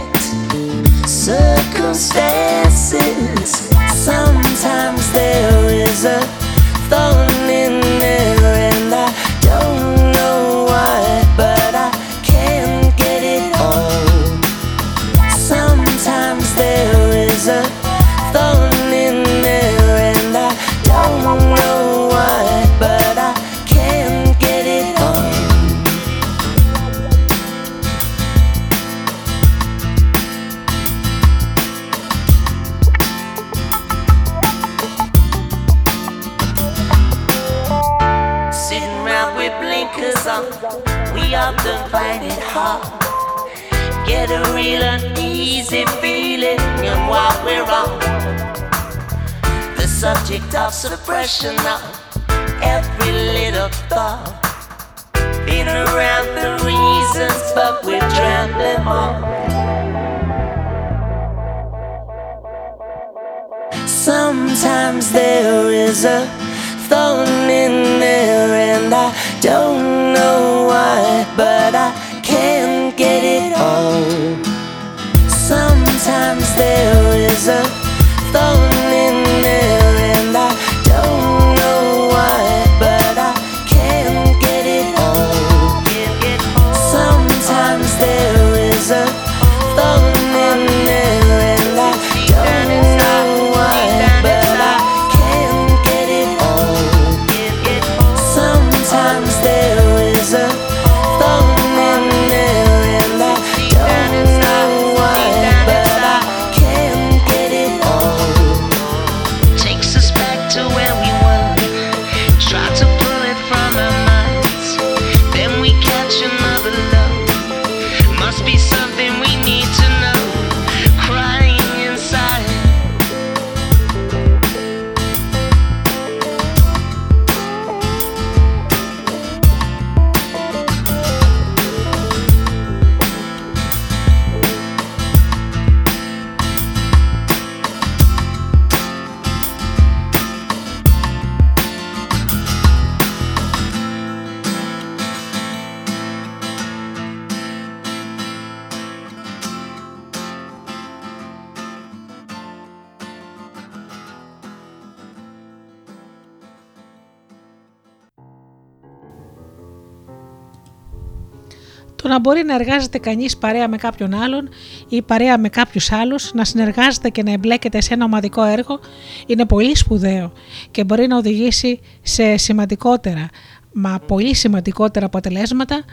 μπορεί να εργάζεται κανείς παρέα με κάποιον άλλον ή παρέα με κάποιους άλλους, να συνεργάζεται και να εμπλέκεται σε ένα ομαδικό έργο είναι πολύ σπουδαίο και μπορεί να οδηγήσει σε σημαντικότερα, μα πολύ σημαντικότερα αποτελέσματα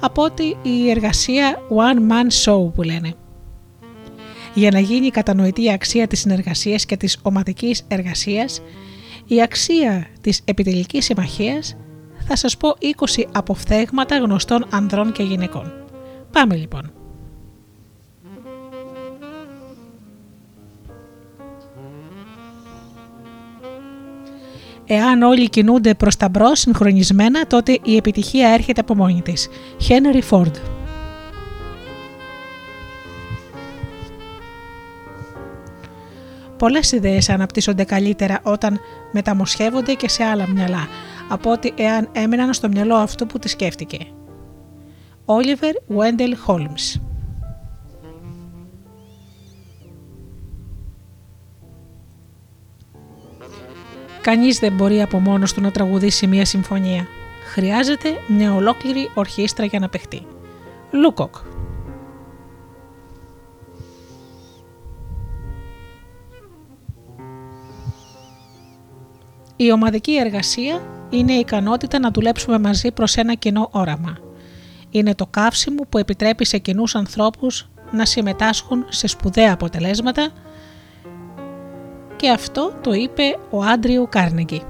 από ότι η εργασία one man show που λένε. Για να γίνει κατανοητή η αξία της συνεργασίας και της ομαδικής εργασίας, η αξία της επιτελικής συμμαχίας θα σας πω 20 αποφθέγματα γνωστών ανδρών και γυναικών. Πάμε λοιπόν. Εάν όλοι κινούνται προς τα μπρος συγχρονισμένα, τότε η επιτυχία έρχεται από μόνη της. Henry Ford Πολλές ιδέες αναπτύσσονται καλύτερα όταν μεταμοσχεύονται και σε άλλα μυαλά, από ότι εάν έμειναν στο μυαλό αυτού που τη σκέφτηκε. Oliver Wendell Holmes Κανείς δεν μπορεί από μόνος του να τραγουδήσει μια συμφωνία. Χρειάζεται μια ολόκληρη ορχήστρα για να παιχτεί. Λούκοκ Η ομαδική εργασία είναι η ικανότητα να δουλέψουμε μαζί προς ένα κοινό όραμα. Είναι το καύσιμο που επιτρέπει σε κοινούς ανθρώπους να συμμετάσχουν σε σπουδαία αποτελέσματα και αυτό το είπε ο Άντριου Κάρνεγκη.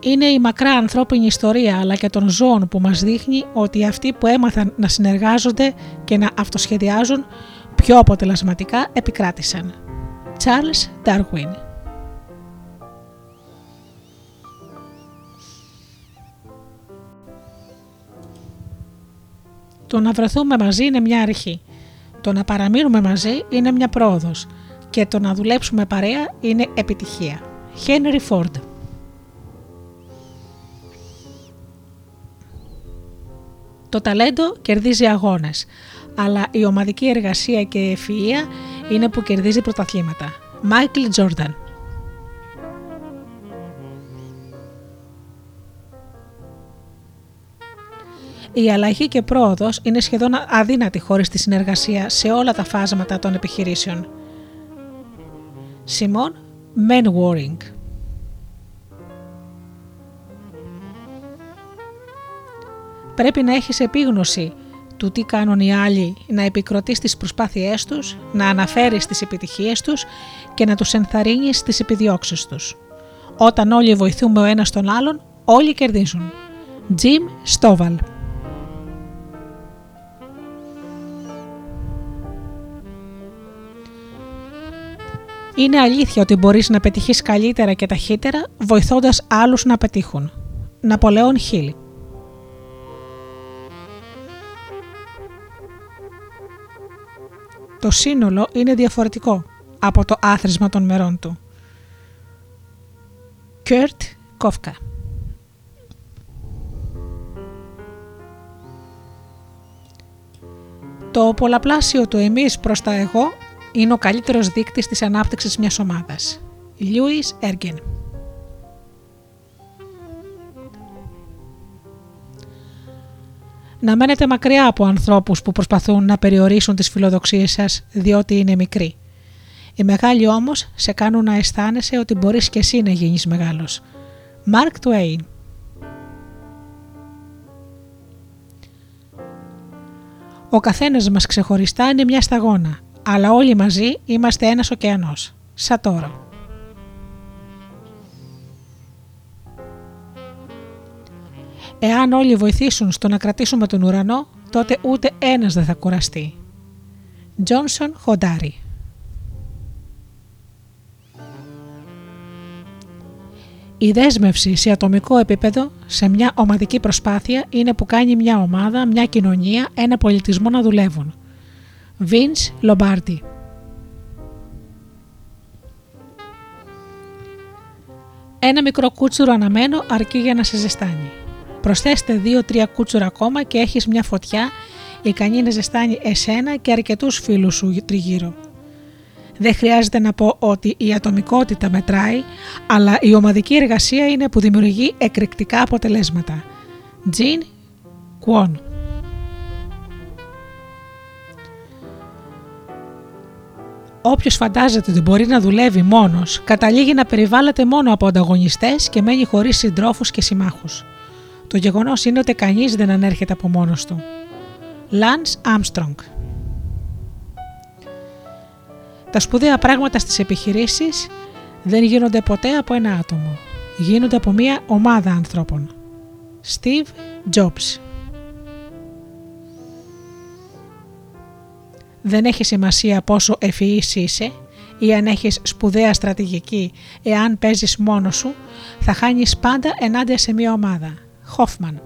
Είναι η μακρά ανθρώπινη ιστορία αλλά και των ζώων που μας δείχνει ότι αυτοί που έμαθαν να συνεργάζονται και να αυτοσχεδιάζουν πιο αποτελεσματικά επικράτησαν. Charles Darwin Το να βρεθούμε μαζί είναι μια αρχή. Το να παραμείνουμε μαζί είναι μια πρόοδος και το να δουλέψουμε παρέα είναι επιτυχία. Henry Ford Το ταλέντο κερδίζει αγώνες, αλλά η ομαδική εργασία και η ευφυΐα είναι που κερδίζει πρωταθλήματα. Μάικλ Τζόρνταν Η αλλαγή και πρόοδος είναι σχεδόν αδύνατη χωρίς τη συνεργασία σε όλα τα φάσματα των επιχειρήσεων. Σιμών Warring Πρέπει να έχεις επίγνωση του τι κάνουν οι άλλοι, να επικροτείς τις προσπάθειές τους, να αναφέρεις τις επιτυχίες τους και να τους ενθαρρύνεις στις επιδιώξεις τους. Όταν όλοι βοηθούμε ο ένας τον άλλον, όλοι κερδίζουν. Jim Stovall Είναι αλήθεια ότι μπορείς να πετύχεις καλύτερα και ταχύτερα βοηθώντας άλλους να πετύχουν. Ναπολεόν Χίλ Το σύνολο είναι διαφορετικό από το άθροισμα των μερών του. Κέρτ Κόφκα Το πολλαπλάσιο του εμείς προς τα εγώ είναι ο καλύτερος δείκτης της ανάπτυξης μιας ομάδας. Λιούις Έργεν Να μένετε μακριά από ανθρώπους που προσπαθούν να περιορίσουν τις φιλοδοξίες σας διότι είναι μικροί. Οι μεγάλοι όμως σε κάνουν να αισθάνεσαι ότι μπορείς και εσύ να γίνεις μεγάλος. Μάρκ Twain Ο καθένας μας ξεχωριστά είναι μια σταγόνα αλλά όλοι μαζί είμαστε ένας ωκεανός. τώρα. Εάν όλοι βοηθήσουν στο να κρατήσουμε τον ουρανό, τότε ούτε ένας δεν θα κουραστεί. Τζόνσον Χοντάρι Η δέσμευση σε ατομικό επίπεδο, σε μια ομαδική προσπάθεια, είναι που κάνει μια ομάδα, μια κοινωνία, ένα πολιτισμό να δουλεύουν – Vince Lombardi. Ένα μικρό κούτσουρο αναμένο αρκεί για να σε ζεστάνει. Προσθέστε 2-3 κούτσουρα ακόμα και έχεις μια φωτιά ικανή να ζεστάνει εσένα και αρκετούς φίλους σου τριγύρω. Δεν χρειάζεται να πω ότι η ατομικότητα μετράει, αλλά η ομαδική εργασία είναι που δημιουργεί εκρηκτικά αποτελέσματα. Jean Kwon Όποιος φαντάζεται ότι μπορεί να δουλεύει μόνος, καταλήγει να περιβάλλεται μόνο από ανταγωνιστές και μένει χωρίς συντρόφους και συμμάχους. Το γεγονός είναι ότι κανείς δεν ανέρχεται από μόνος του. Lance Armstrong Τα σπουδαία πράγματα στις επιχειρήσεις δεν γίνονται ποτέ από ένα άτομο. Γίνονται από μια ομάδα ανθρώπων. Steve Jobs Δεν έχει σημασία πόσο ευφυής είσαι ή αν έχεις σπουδαία στρατηγική, εάν παίζεις μόνος σου, θα χάνεις πάντα ενάντια σε μια ομάδα. Hofman.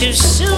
too soon.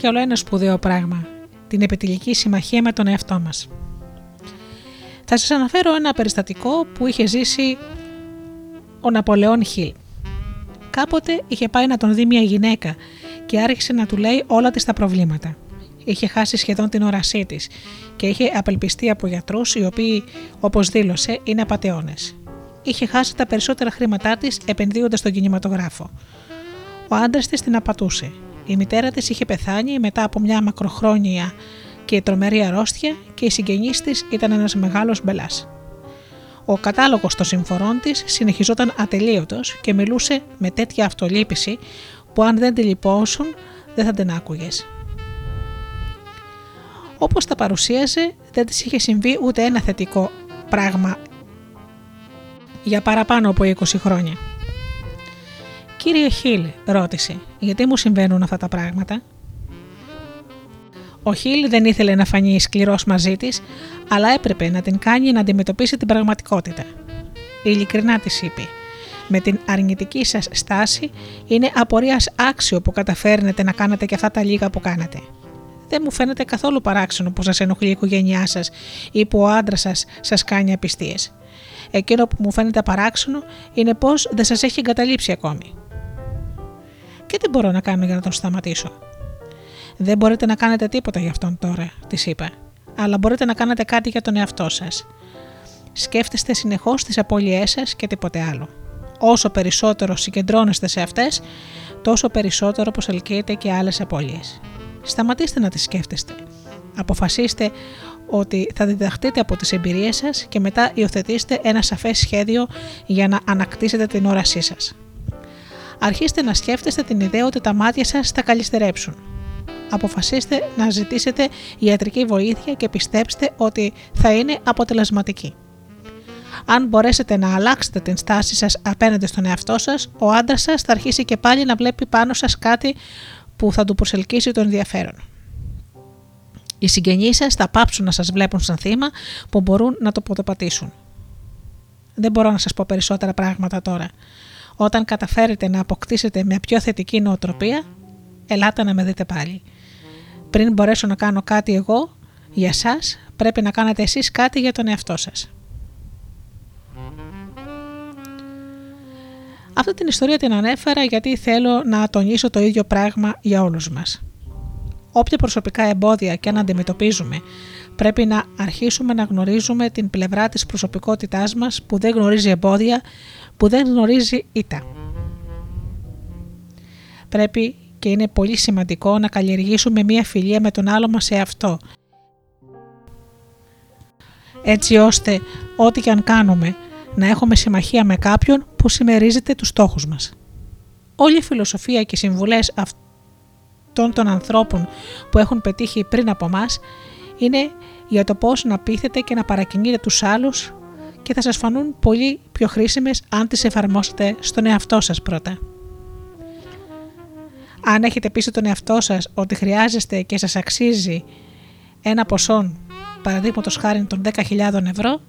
Πάμε τώρα για όλο ένα σπουδαίο πράγμα. Την επιτελική συμμαχία με τον εαυτό μας. Θα σας αναφέρω ένα περιστατικό που είχε ζήσει ο Ναπολεόν Χιλ. Κάποτε είχε πάει να τον δει μια γυναίκα και άρχισε να του λέει όλα της τα προβλήματα. Είχε χάσει σχεδόν την όρασή της και είχε απελπιστεί από γιατρούς οι οποίοι, όπως δήλωσε, είναι απαταιώνες. Είχε χάσει τα περισσότερα χρήματά της επενδύοντας στον κινηματογράφο. Ο άντρας της την απατούσε. Η μητέρα της είχε πεθάνει μετά από μια μακροχρόνια και τρομερή αρρώστια και η συγγενής της ήταν ένας μεγάλος μπελάς. Ο κατάλογος των συμφορών της συνεχιζόταν ατελείωτος και μιλούσε με τέτοια αυτολύπηση που αν δεν τη λυπώσουν δεν θα την άκουγες. Όπως τα παρουσίαζε δεν της είχε συμβεί ούτε ένα θετικό πράγμα για παραπάνω από 20 χρόνια. «Κύριε Χίλ», ρώτησε, «γιατί μου συμβαίνουν αυτά τα πράγματα» Ο Χίλ δεν ήθελε να φανεί σκληρός μαζί της, αλλά έπρεπε να την κάνει να αντιμετωπίσει την πραγματικότητα. Ειλικρινά της είπε: Με την αρνητική σας στάση είναι απορίας άξιο που καταφέρνετε να κάνετε και αυτά τα λίγα που κάνετε. Δεν μου φαίνεται καθόλου παράξενο που σας ενοχλεί η οικογένειά σας ή που ο άντρας σας σας κάνει απιστίες. Εκείνο που μου φαίνεται παράξενο είναι πω δεν σας έχει εγκαταλείψει ακόμη. Και τι μπορώ να κάνω για να τον σταματήσω. Δεν μπορείτε να κάνετε τίποτα για αυτόν τώρα, της είπα, αλλά μπορείτε να κάνετε κάτι για τον εαυτό σας. Σκέφτεστε συνεχώς τις απώλειές σας και τίποτε άλλο. Όσο περισσότερο συγκεντρώνεστε σε αυτές, τόσο περισσότερο προσελκύετε και άλλες απώλειες. Σταματήστε να τις σκέφτεστε. Αποφασίστε ότι θα διδαχτείτε από τις εμπειρίες σας και μετά υιοθετήστε ένα σαφές σχέδιο για να ανακτήσετε την όρασή σας. Αρχίστε να σκέφτεστε την ιδέα ότι τα μάτια σας θα καλυστερέψουν. Αποφασίστε να ζητήσετε ιατρική βοήθεια και πιστέψτε ότι θα είναι αποτελεσματική. Αν μπορέσετε να αλλάξετε την στάση σας απέναντι στον εαυτό σας, ο άντρας σας θα αρχίσει και πάλι να βλέπει πάνω σας κάτι που θα του προσελκύσει το ενδιαφέρον. Οι συγγενείς σας θα πάψουν να σας βλέπουν σαν θύμα που μπορούν να το ποτοπατήσουν. Δεν μπορώ να σας πω περισσότερα πράγματα τώρα. Όταν καταφέρετε να αποκτήσετε μια πιο θετική νοοτροπία, ελάτε να με δείτε πάλι. Πριν μπορέσω να κάνω κάτι εγώ, για σας, πρέπει να κάνετε εσείς κάτι για τον εαυτό σας. Αυτή την ιστορία την ανέφερα γιατί θέλω να τονίσω το ίδιο πράγμα για όλους μας. Όποια προσωπικά εμπόδια και αν αντιμετωπίζουμε, πρέπει να αρχίσουμε να γνωρίζουμε την πλευρά της προσωπικότητάς μας που δεν γνωρίζει εμπόδια, που δεν γνωρίζει ήττα. Πρέπει και είναι πολύ σημαντικό να καλλιεργήσουμε μία φιλία με τον άλλο μας σε αυτό, έτσι ώστε ό,τι και αν κάνουμε να έχουμε συμμαχία με κάποιον που συμμερίζεται τους στόχους μας. Όλη η φιλοσοφία και οι συμβουλές αυτών των ανθρώπων που έχουν πετύχει πριν από μας είναι για το πώς να πείθετε και να παρακινείτε τους άλλους και θα σας φανούν πολύ πιο χρήσιμες αν τις εφαρμόσετε στον εαυτό σας πρώτα. Αν έχετε πει τον εαυτό σας ότι χρειάζεστε και σας αξίζει ένα ποσό, παραδείγματος χάρη των 10.000 ευρώ,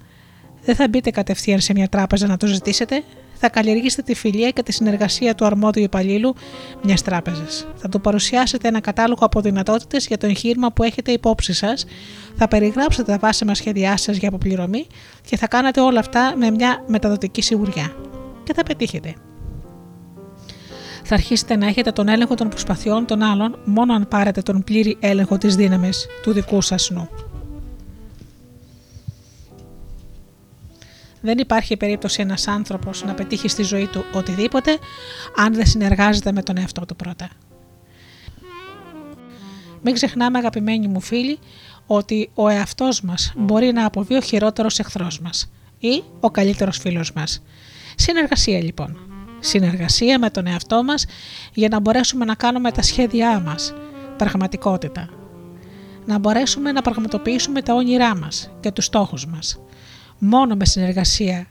δεν θα μπείτε κατευθείαν σε μια τράπεζα να το ζητήσετε, θα καλλιεργήσετε τη φιλία και τη συνεργασία του αρμόδιου υπαλλήλου μιας τράπεζας. Θα του παρουσιάσετε ένα κατάλογο από δυνατότητες για το εγχείρημα που έχετε υπόψη σας, θα περιγράψετε τα βάσιμα σχέδιά σας για αποπληρωμή και θα κάνετε όλα αυτά με μια μεταδοτική σιγουριά. Και θα πετύχετε. Θα αρχίσετε να έχετε τον έλεγχο των προσπαθειών των άλλων μόνο αν πάρετε τον πλήρη έλεγχο της δύναμης του δικού σας νου. Δεν υπάρχει περίπτωση ένας άνθρωπος να πετύχει στη ζωή του οτιδήποτε αν δεν συνεργάζεται με τον εαυτό του πρώτα. Μην ξεχνάμε αγαπημένοι μου φίλοι ότι ο εαυτός μας μπορεί να αποβεί ο χειρότερος εχθρός μας ή ο καλύτερος φίλος μας. Συνεργασία λοιπόν. Συνεργασία με τον εαυτό μας για να μπορέσουμε να κάνουμε τα σχέδιά μας πραγματικότητα. Να μπορέσουμε να πραγματοποιήσουμε τα όνειρά μας και τους στόχους μας μόνο με συνεργασία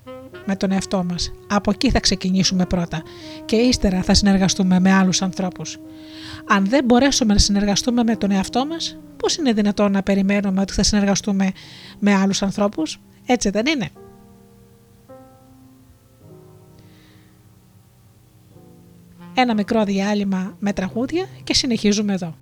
με τον εαυτό μας. Από εκεί θα ξεκινήσουμε πρώτα και ύστερα θα συνεργαστούμε με άλλους ανθρώπους. Αν δεν μπορέσουμε να συνεργαστούμε με τον εαυτό μας, πώς είναι δυνατόν να περιμένουμε ότι θα συνεργαστούμε με άλλους ανθρώπους, έτσι δεν είναι. Ένα μικρό διάλειμμα με τραγούδια και συνεχίζουμε εδώ.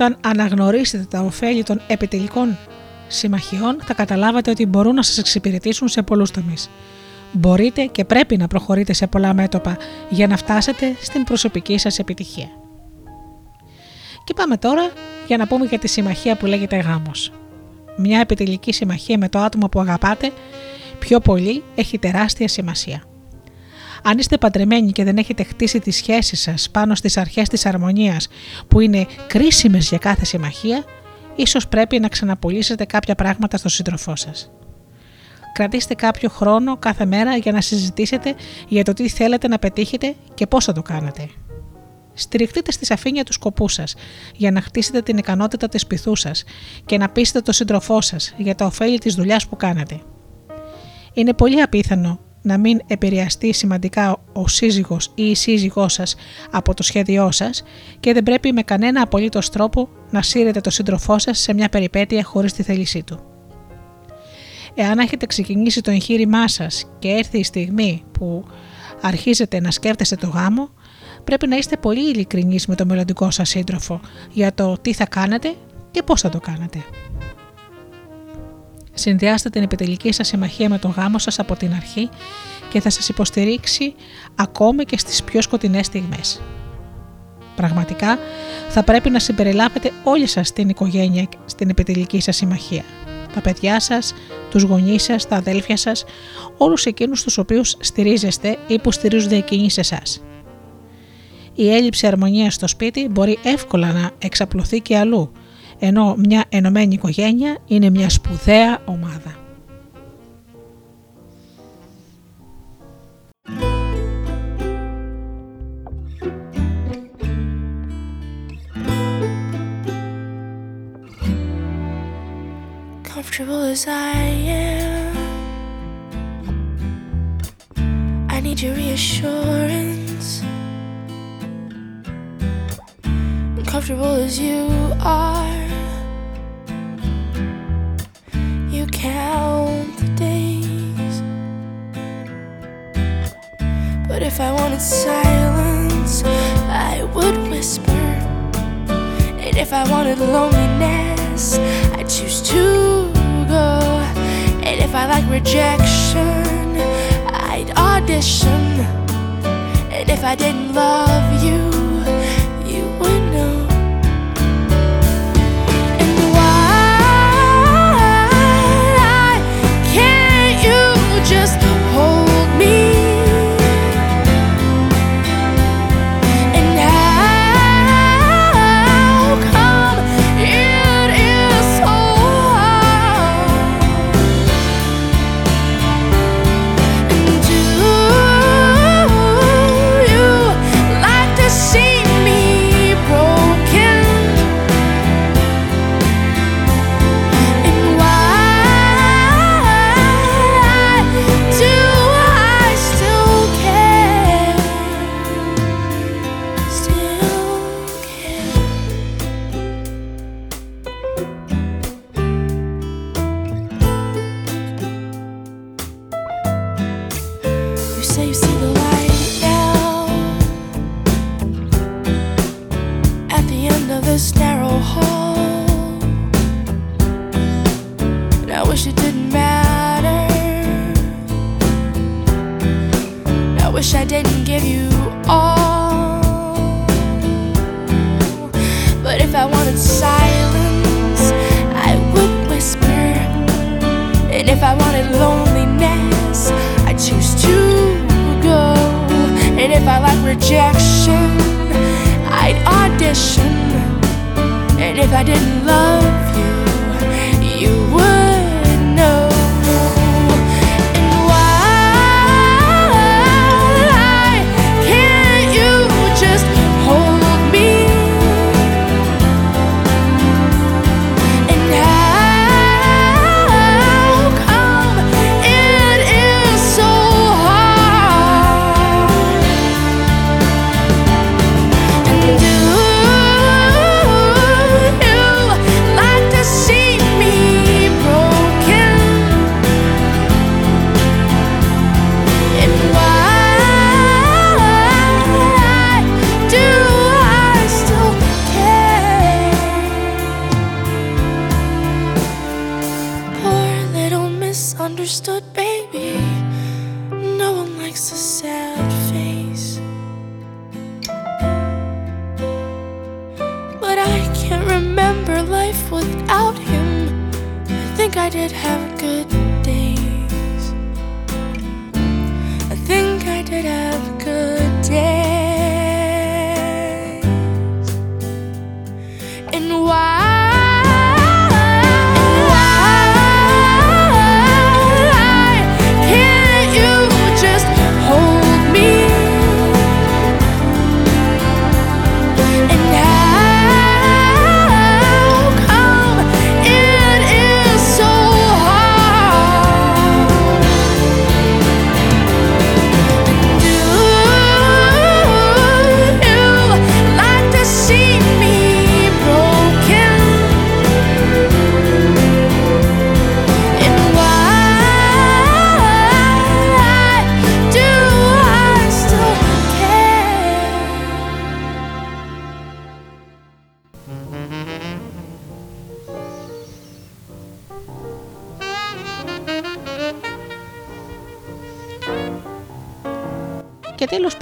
Όταν αναγνωρίσετε τα ωφέλη των επιτελικών συμμαχιών, θα καταλάβετε ότι μπορούν να σας εξυπηρετήσουν σε πολλούς τομείς. Μπορείτε και πρέπει να προχωρείτε σε πολλά μέτωπα για να φτάσετε στην προσωπική σας επιτυχία. Και πάμε τώρα για να πούμε για τη συμμαχία που λέγεται γάμος. Μια επιτελική συμμαχία με το άτομο που αγαπάτε πιο πολύ έχει τεράστια σημασία. Αν είστε παντρεμένοι και δεν έχετε χτίσει τις σχέσεις σας πάνω στις αρχές της αρμονίας που είναι κρίσιμες για κάθε συμμαχία, ίσως πρέπει να ξαναπολύσετε κάποια πράγματα στον σύντροφό σας. Κρατήστε κάποιο χρόνο κάθε μέρα για να συζητήσετε για το τι θέλετε να πετύχετε και πώς θα το κάνετε. Στηριχτείτε στη σαφήνεια του σκοπού σας για να χτίσετε την ικανότητα της πυθού σας και να πείσετε τον σύντροφό σας για τα ωφέλη της δουλειάς που κάνετε. Είναι πολύ απίθανο να μην επηρεαστεί σημαντικά ο σύζυγος ή η σύζυγός σας από το σχέδιό σας και δεν πρέπει με κανένα απολύτως τρόπο να σύρετε το σύντροφό σας σε μια περιπέτεια χωρίς τη θέλησή του. Εάν έχετε ξεκινήσει το εγχείρημά σας και έρθει η στιγμή που αρχίζετε να σκέφτεστε το γάμο, πρέπει να είστε πολύ ειλικρινείς με το μελλοντικό σας σύντροφο για το τι θα κάνετε και πώς θα το κάνετε. Συνδυάστε την επιτελική σας συμμαχία με τον γάμο σας από την αρχή και θα σας υποστηρίξει ακόμη και στις πιο σκοτεινές στιγμές. Πραγματικά θα πρέπει να συμπεριλάβετε όλοι σας στην οικογένεια στην επιτελική σας συμμαχία. Τα παιδιά σας, τους γονείς σας, τα αδέλφια σας, όλους εκείνους τους οποίους στηρίζεστε ή που στηρίζονται εκείνοι σε εσάς. Η έλλειψη αρμονίας στο σπίτι μπορεί εύκολα να εξαπλωθεί και αλλού, ενώ μια ενωμένη οικογένεια είναι μια σπουδαία ομάδα. Comfortable as I am, I need your reassurance. Comfortable as you are, if I wanted silence, I would whisper. And if I wanted loneliness, I'd choose to go. And if I like rejection, I'd audition. And if I didn't love you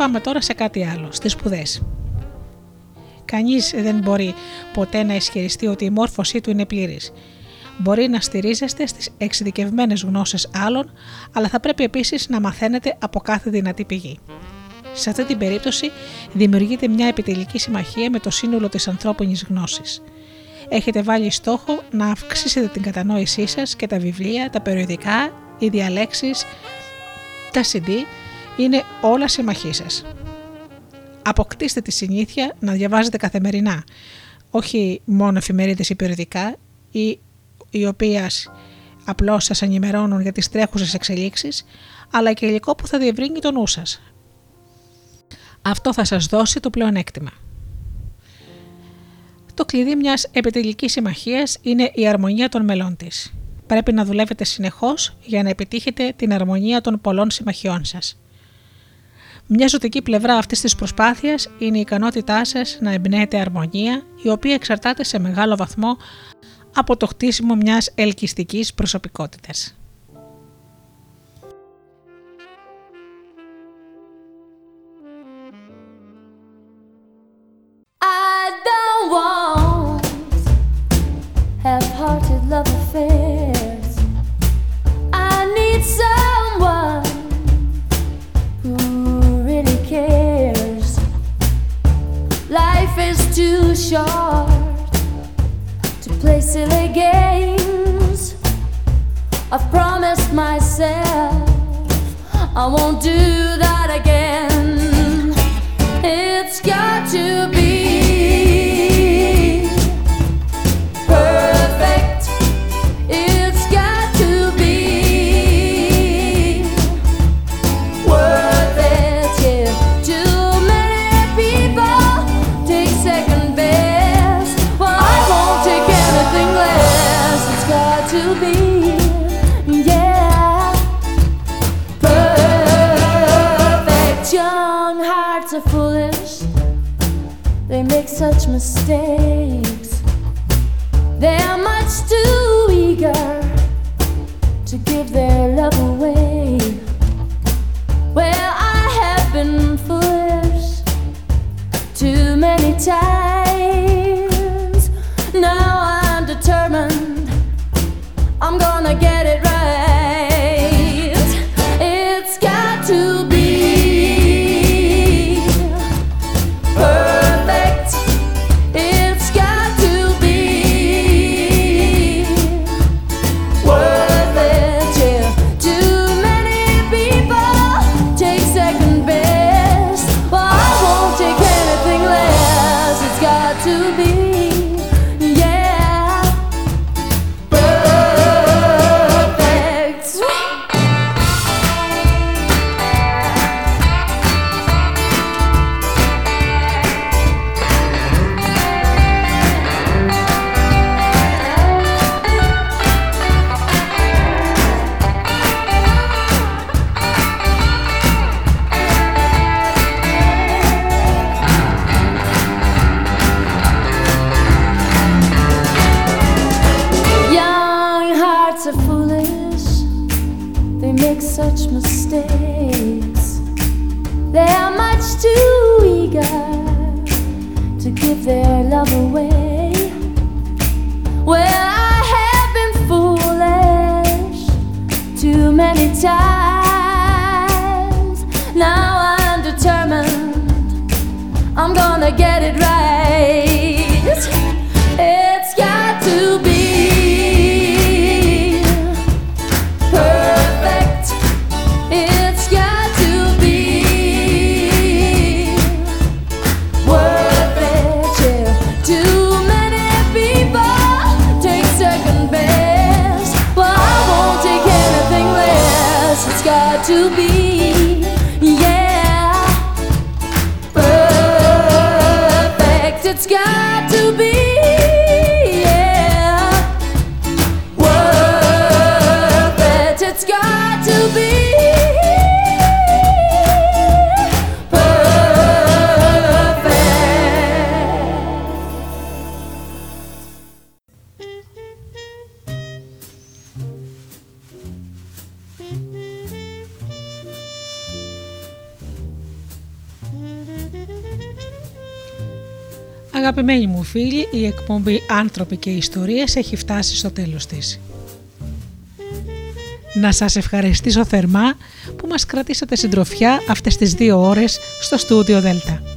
πάμε τώρα σε κάτι άλλο, στις σπουδές. Κανείς δεν μπορεί ποτέ να ισχυριστεί ότι η μόρφωσή του είναι πλήρης. Μπορεί να στηρίζεστε στις εξειδικευμένες γνώσεις άλλων, αλλά θα πρέπει επίσης να μαθαίνετε από κάθε δυνατή πηγή. Σε αυτή την περίπτωση δημιουργείται μια επιτελική συμμαχία με το σύνολο της ανθρώπινης γνώσης. Έχετε βάλει στόχο να αυξήσετε την κατανόησή σας και τα βιβλία, τα περιοδικά, οι διαλέξεις, τα CD είναι όλα συμμαχοί σας. Αποκτήστε τη συνήθεια να διαβάζετε καθημερινά, όχι μόνο εφημερίδες ή περιοδικά, ή οι οποίες απλώς σας ενημερώνουν για τις τρέχουσες εξελίξεις, αλλά και υλικό που θα διευρύνει το νου σας. Αυτό θα σας δώσει το πλεονέκτημα. Το κλειδί μιας επιτελικής συμμαχίας είναι η αρμονία των μελών της. Πρέπει να δουλεύετε συνεχώς για να επιτύχετε την αρμονία των πολλών συμμαχιών σας. Μια ζωτική πλευρά αυτής της προσπάθειας είναι η ικανότητά σας να εμπνέετε αρμονία, η οποία εξαρτάται σε μεγάλο βαθμό από το χτίσιμο μιας ελκυστικής προσωπικότητας. I don't want half-hearted love affairs. I need someone short to play silly games. I've promised myself I won't do that again. Mistakes. They're much too eager to give their love away. Well, I have been foolish too many times. Εκπομπή «Άνθρωποι και Ιστορίες» έχει φτάσει στο τέλος της. Να σας ευχαριστήσω θερμά που μας κρατήσατε συντροφιά αυτές τις δύο ώρες στο στούντιο Δέλτα.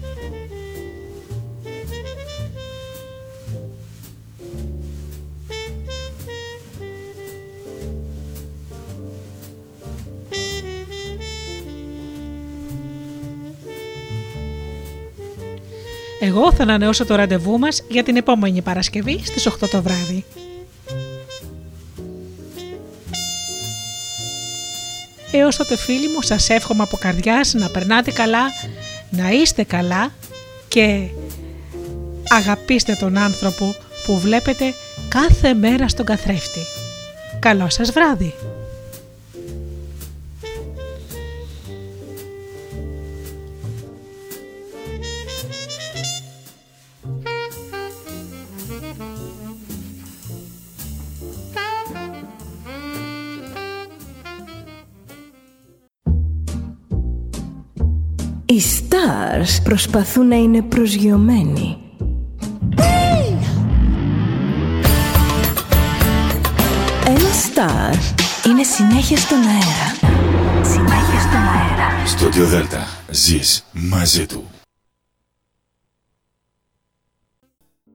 Θα ανανεώσω το ραντεβού μας για την επόμενη Παρασκευή στις 8 το βράδυ. Έως τότε φίλοι μου σας εύχομαι από καρδιάς να περνάτε καλά, να είστε καλά και αγαπήστε τον άνθρωπο που βλέπετε κάθε μέρα στον καθρέφτη. Καλό σας βράδυ! Προσπαθούν να είναι προσγειωμένοι. Ένα star είναι συνέχεια στον αέρα. Συνέχεια στον αέρα. Στο Δέλτα ζεις μαζί του.